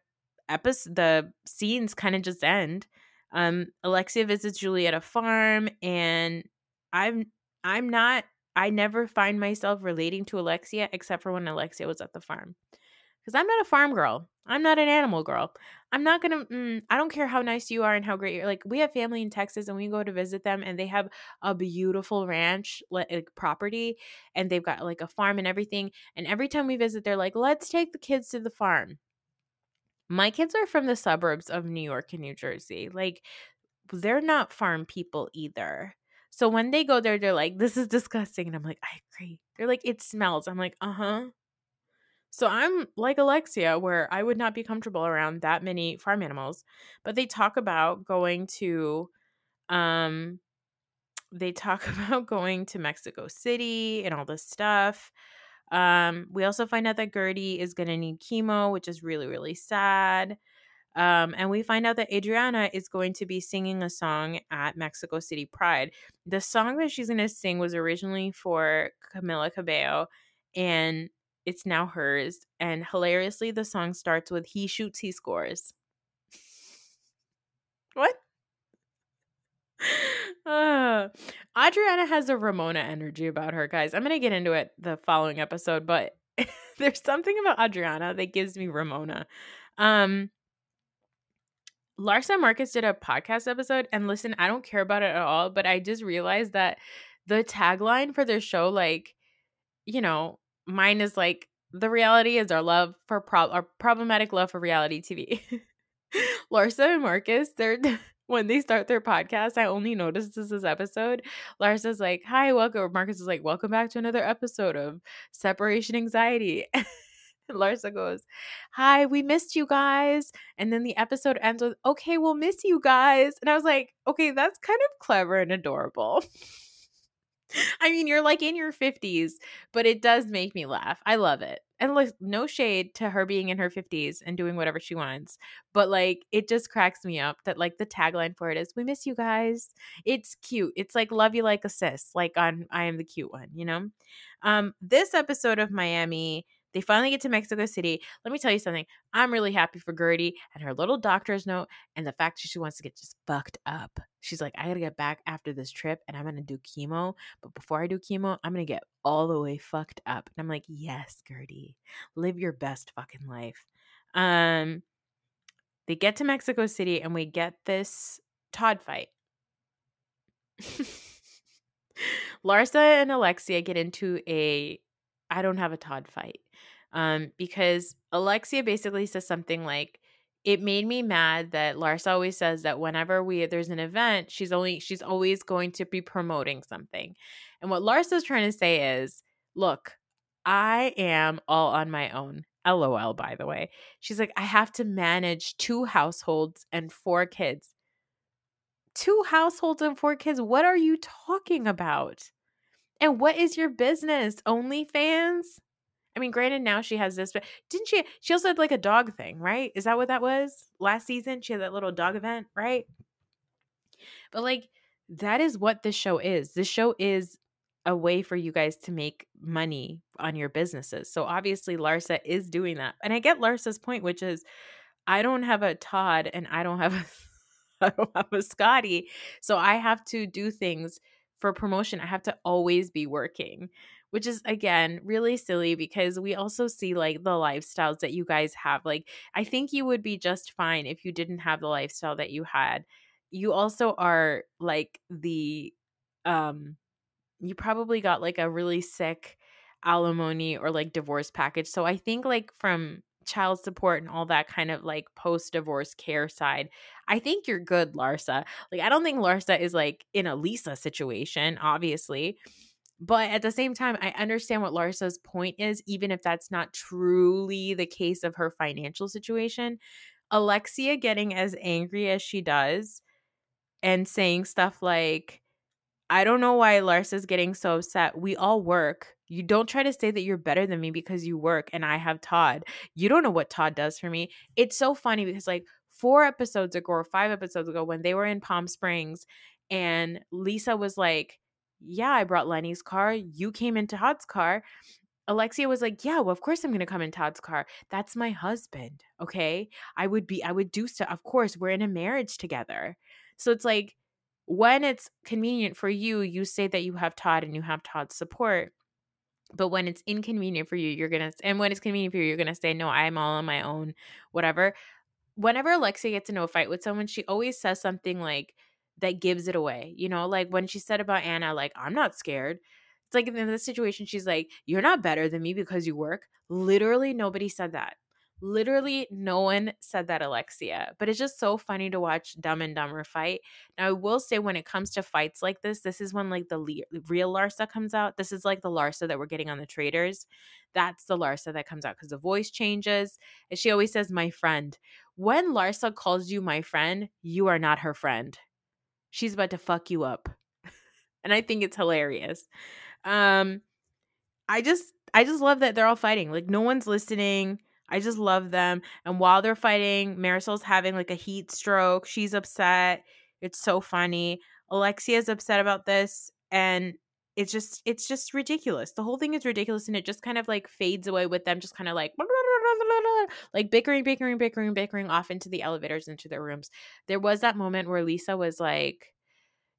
episode, the scenes kind of just end. Um, Alexia visits Julie at a farm, and I'm I'm not I never find myself relating to Alexia except for when Alexia was at the farm. Because I'm not a farm girl. I'm not an animal girl. I'm not gonna. Mm, I don't care how nice you are and how great you're. Like we have family in Texas, and we go to visit them, and they have a beautiful ranch like property, and they've got like a farm and everything. And every time we visit, they're like, "Let's take the kids to the farm." My kids are from the suburbs of New York and New Jersey. Like, they're not farm people either. So when they go there, they're like, this is disgusting. And I'm like, I agree. They're like, it smells. I'm like, uh huh. So I'm like Alexia, where I would not be comfortable around that many farm animals. But they talk about going to, um, they talk about going to Mexico City and all this stuff. Um, we also find out that Gertie is going to need chemo, which is really, really sad. Um, and we find out that Adriana is going to be singing a song at Mexico City Pride. The song that she's going to sing was originally for Camila Cabello, and it's now hers. And hilariously, the song starts with He shoots, he scores. what? Uh, Adriana has a Ramona energy about her, guys. I'm going to get into it the following episode, but there's something about Adriana that gives me Ramona. Um, Larsa Marcus did a podcast episode, and listen, I don't care about it at all, but I just realized that the tagline for their show, like, you know, mine is like, the reality is our love for pro- our problematic love for reality TV. Larsa and Marcus, they're when they start their podcast, I only noticed this this episode. Larsa's like, "Hi, welcome." Marcus is like, "Welcome back to another episode of Separation Anxiety." Larsa goes, Hi, we missed you guys. And then the episode ends with, Okay, we'll miss you guys. And I was like, Okay, that's kind of clever and adorable. I mean, you're like in your 50s, but it does make me laugh. I love it. And like, no shade to her being in her 50s and doing whatever she wants, but like, it just cracks me up that like the tagline for it is, We miss you guys. It's cute. It's like, Love you like a sis, like on I Am the Cute One, you know? Um, this episode of Miami they finally get to Mexico City. Let me tell you something. I'm really happy for Gertie and her little doctor's note and the fact that she wants to get just fucked up. She's like, I gotta get back after this trip and I'm gonna do chemo. But before I do chemo, I'm gonna get all the way fucked up. And I'm like, yes, Gertie, live your best fucking life. Um, they get to Mexico City and we get this Todd fight. Larsa and Alexia get into a I don't have a Todd fight. Um, because Alexia basically says something like, "It made me mad that Lars always says that whenever we there's an event, she's only she's always going to be promoting something." And what Lars is trying to say is, "Look, I am all on my own." LOL, by the way. She's like, I have to manage two households and four kids. Two households and four kids? What are you talking about? And what is your business? OnlyFans? I mean, granted, now she has this, but didn't she? She also had like a dog thing, right? Is that what that was last season? She had that little dog event, right? But like, that is what this show is. This show is a way for you guys to make money on your businesses. So obviously, Larsa is doing that. And I get Larsa's point, which is I don't have a Todd and I don't have a I don't have a Scotty. So I have to do things for promotion. I have to always be working, which is again really silly because we also see like the lifestyles that you guys have. Like, I think you would be just fine if you didn't have the lifestyle that you had. You also are like the, um, you probably got like a really sick alimony or like divorce package. So I think like from child support and all that kind of like post divorce care side, I think you're good, Larsa. Like, I don't think Larsa is like in a Lisa situation, obviously. But at the same time, I understand what Larsa's point is, even if that's not truly the case of her financial situation. Alexia getting as angry as she does and saying stuff like, I don't know why Larsa's getting so upset. We all work. You don't try to say that you're better than me because you work and I have Todd. You don't know what Todd does for me. It's so funny because, like, four episodes ago or five episodes ago, when they were in Palm Springs and Lisa was like, Yeah, I brought Lenny's car. You came into Todd's car. Alexia was like, Yeah, well, of course I'm going to come in Todd's car. That's my husband. Okay. I would be, I would do so. Of course, we're in a marriage together. So it's like, when it's convenient for you, you say that you have Todd and you have Todd's support. But when it's inconvenient for you, you're going to, and when it's convenient for you, you're going to say, no, I'm all on my own, whatever. Whenever Alexia gets into a fight with someone, she always says something like, that gives it away. You know, like when she said about Anna, like, I'm not scared. It's like in this situation, she's like, You're not better than me because you work. Literally, nobody said that. Literally, no one said that, Alexia. But it's just so funny to watch Dumb and Dumber fight. Now, I will say, when it comes to fights like this, this is when like the le- real Larsa comes out. This is like the Larsa that we're getting on the Traitors. That's the Larsa that comes out because the voice changes. And she always says, My friend. When Larsa calls you my friend, you are not her friend. She's about to fuck you up. and I think it's hilarious. Um, I just I just love that they're all fighting. Like no one's listening. I just love them. And while they're fighting, Marysol's having like a heat stroke. She's upset. It's so funny. Alexia's upset about this and it's just it's just ridiculous. The whole thing is ridiculous and it just kind of like fades away with them just kind of like like bickering, bickering, bickering, bickering off into the elevators into their rooms. There was that moment where Lisa was like,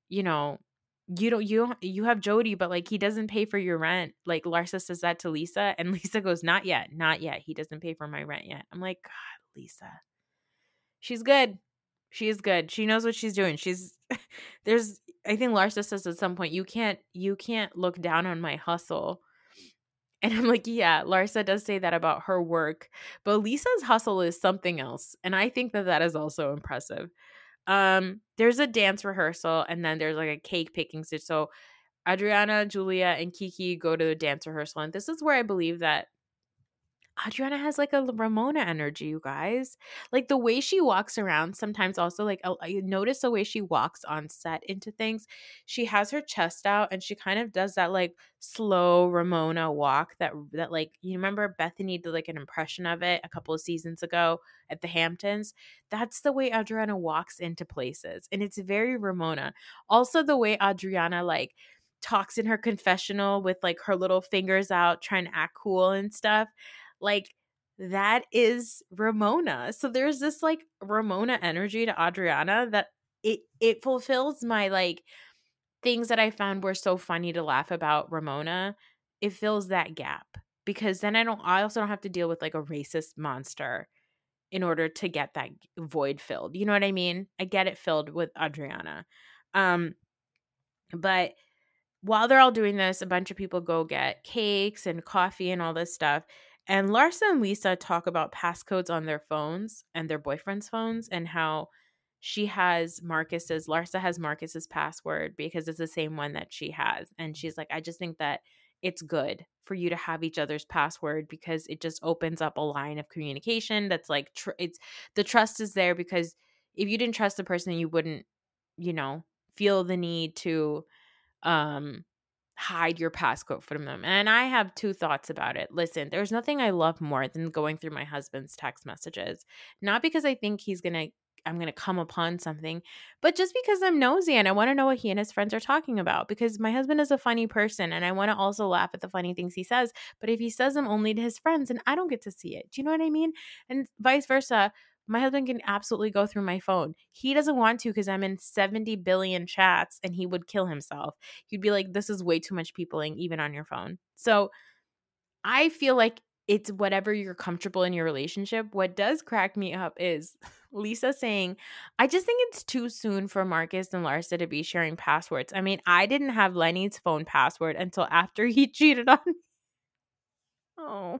you know, you don't you you have Jody, but like he doesn't pay for your rent. Like Larsa says that to Lisa, and Lisa goes, "Not yet, not yet. He doesn't pay for my rent yet." I'm like, God, Lisa, she's good. She is good. She knows what she's doing. She's there's. I think Larsa says at some point, "You can't you can't look down on my hustle." And I'm like, yeah, Larsa does say that about her work, but Lisa's hustle is something else, and I think that that is also impressive. Um there's a dance rehearsal and then there's like a cake picking stitch so adriana julia and kiki go to the dance rehearsal and this is where i believe that Adriana has like a Ramona energy, you guys. Like the way she walks around, sometimes also like I notice the way she walks on set into things. She has her chest out and she kind of does that like slow Ramona walk that that like you remember Bethany did like an impression of it a couple of seasons ago at the Hamptons. That's the way Adriana walks into places and it's very Ramona. Also the way Adriana like talks in her confessional with like her little fingers out trying to act cool and stuff like that is Ramona. So there's this like Ramona energy to Adriana that it it fulfills my like things that I found were so funny to laugh about Ramona. It fills that gap because then I don't I also don't have to deal with like a racist monster in order to get that void filled. You know what I mean? I get it filled with Adriana. Um but while they're all doing this, a bunch of people go get cakes and coffee and all this stuff And Larsa and Lisa talk about passcodes on their phones and their boyfriend's phones and how she has Marcus's, Larsa has Marcus's password because it's the same one that she has. And she's like, I just think that it's good for you to have each other's password because it just opens up a line of communication that's like, tr- it's the trust is there because if you didn't trust the person, you wouldn't, you know, feel the need to um hide your passcode from them. And I have two thoughts about it. Listen, there's nothing I love more than going through my husband's text messages. Not because I think he's going to I'm going to come upon something, but just because I'm nosy and I want to know what he and his friends are talking about because my husband is a funny person and I want to also laugh at the funny things he says, but if he says them only to his friends and I don't get to see it. Do you know what I mean? And vice versa my husband can absolutely go through my phone. He doesn't want to because I'm in 70 billion chats and he would kill himself. He'd be like, this is way too much peopling, even on your phone. So I feel like it's whatever you're comfortable in your relationship. What does crack me up is Lisa saying, I just think it's too soon for Marcus and Larsa to be sharing passwords. I mean, I didn't have Lenny's phone password until after he cheated on me. Oh.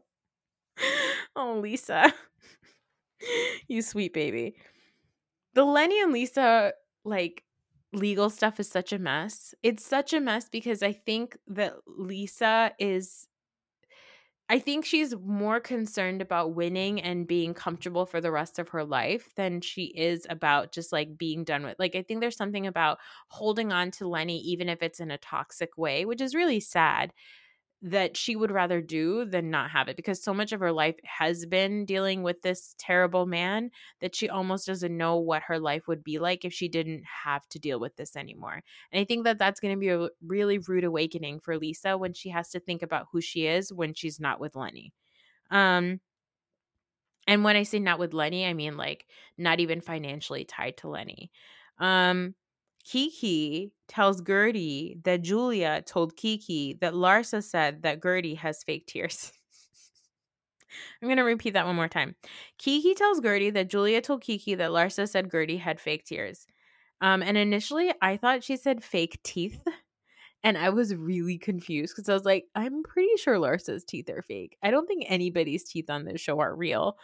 Oh, Lisa. you sweet baby. The Lenny and Lisa like legal stuff is such a mess. It's such a mess because I think that Lisa is I think she's more concerned about winning and being comfortable for the rest of her life than she is about just like being done with. Like I think there's something about holding on to Lenny even if it's in a toxic way, which is really sad that she would rather do than not have it because so much of her life has been dealing with this terrible man that she almost doesn't know what her life would be like if she didn't have to deal with this anymore. And I think that that's going to be a really rude awakening for Lisa when she has to think about who she is when she's not with Lenny. Um and when I say not with Lenny, I mean like not even financially tied to Lenny. Um Kiki tells Guerdy that Julia told Kiki that Larsa said that Guerdy has fake tears. I'm going to repeat that one more time. Kiki tells Guerdy that Julia told Kiki that Larsa said Guerdy had fake tears. Um, and initially, I thought she said fake teeth. And I was really confused because I was like, I'm pretty sure Larsa's teeth are fake. I don't think anybody's teeth on this show are real.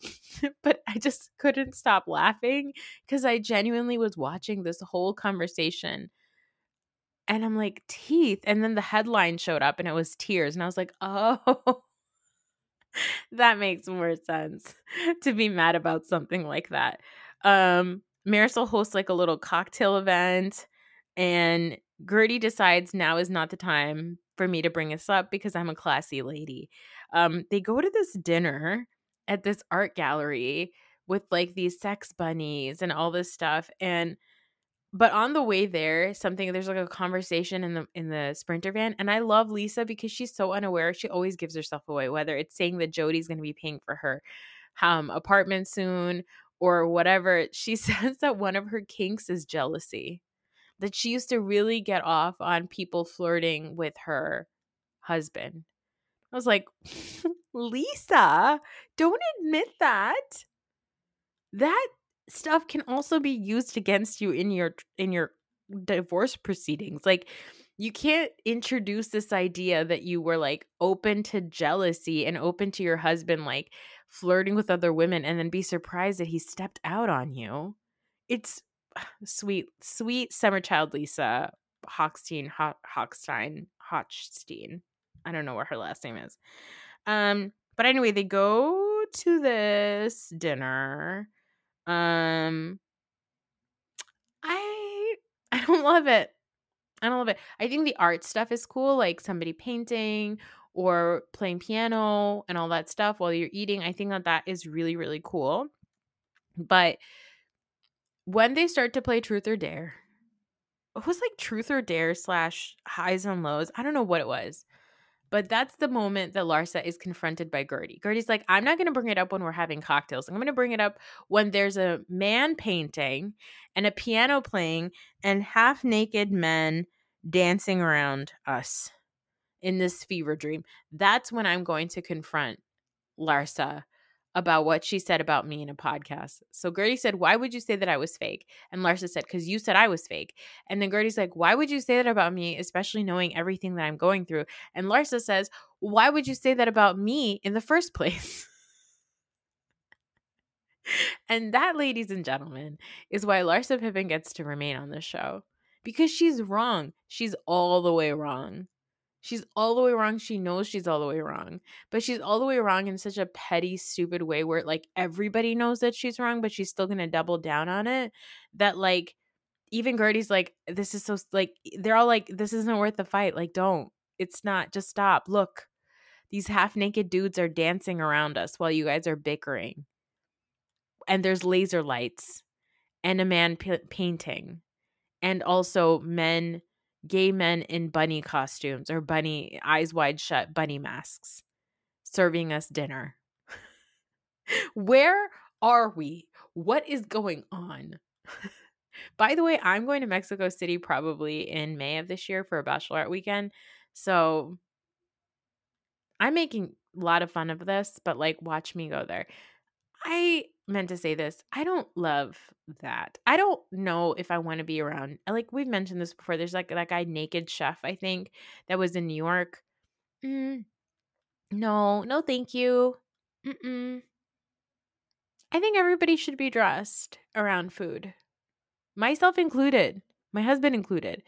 but I just couldn't stop laughing because I genuinely was watching this whole conversation. And I'm like, teeth. And then the headline showed up and it was tears. And I was like, oh, that makes more sense to be mad about something like that. Um, Marysol hosts like a little cocktail event and Guerdy decides now is not the time for me to bring this up because I'm a classy lady. Um, they go to this dinner at this art gallery with like these sex bunnies and all this stuff. And but on the way there, something there's like a conversation in the in the sprinter van, and I love Lisa because she's so unaware. She always gives herself away, whether it's saying that Jody's going to be paying for her um, apartment soon or whatever. She says that one of her kinks is jealousy that she used to really get off on people flirting with her husband. I was like, Lisa, don't admit that. That stuff can also be used against you in your in your divorce proceedings. Like you can't introduce this idea that you were like open to jealousy and open to your husband like flirting with other women and then be surprised that he stepped out on you. It's sweet, sweet summer child Lisa Hochstein, Ho- Hochstein, Hochstein. I don't know what her last name is. Um, but anyway, they go to this dinner. Um, I I don't love it. I don't love it. I think the art stuff is cool, like somebody painting or playing piano and all that stuff while you're eating. I think that that is really really cool. But when they start to play truth or dare it was like truth or dare slash highs and lows i don't know what it was but that's the moment that larsa is confronted by guerdy Guerdy's like i'm not going to bring it up when we're having cocktails. I'm going to bring it up when there's a man painting and a piano playing and half naked men dancing around us in this fever dream. That's when i'm going to confront larsa about what she said about me in a podcast. So Guerdy said, Why would you say that I was fake? And Larsa said, Because you said I was fake. And then Guerdy's like, Why would you say that about me, especially knowing everything that I'm going through? And Larsa says, Why would you say that about me in the first place? and that, ladies and gentlemen, is why Larsa Pippen gets to remain on this show. Because she's wrong. She's all the way wrong. She's all the way wrong. She knows she's all the way wrong. But she's all the way wrong in such a petty, stupid way where like everybody knows that she's wrong, but she's still gonna double down on it. That like even Guerdy's like, this is so like they're all like, this isn't worth the fight. Like, don't. It's not. Just stop. Look. These half naked dudes are dancing around us while you guys are bickering. And there's laser lights and a man p- painting. And also men gay men in bunny costumes or bunny eyes wide shut bunny masks serving us dinner. Where are we? What is going on? By the way, I'm going to Mexico City probably in May of this year for a bachelorette weekend. So I'm making a lot of fun of this, but like, watch me go there. I meant to say this. I don't love that. I don't know if I want to be around. Like we've mentioned this before. There's like that guy Naked Chef, I think, that was in New York. Mm, no, no, thank you. Mm-mm. I think everybody should be dressed around food, myself included, my husband included.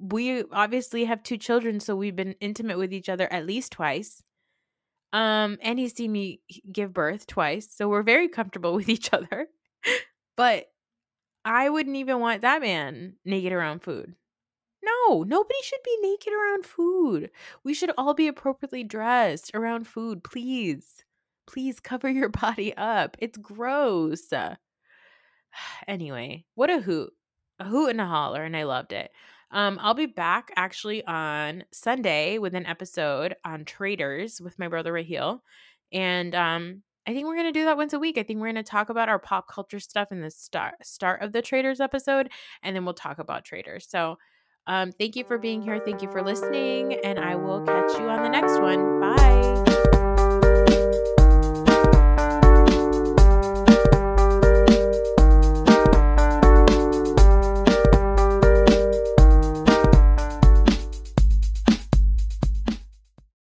We obviously have two children, so we've been intimate with each other at least twice. Um, and he's seen me give birth twice, so we're very comfortable with each other. but I wouldn't even want that man naked around food. No, nobody should be naked around food. We should all be appropriately dressed around food, please. Please cover your body up. It's gross. Anyway, what a hoot. A hoot and a holler, and I loved it. Um, I'll be back actually on Sunday with an episode on Traitors with my brother Raheel. And um, I think we're going to do that once a week. I think we're going to talk about our pop culture stuff in the start start of the Traitors episode, and then we'll talk about Traitors. So, um, thank you for being here. Thank you for listening, and I will catch you on the next one.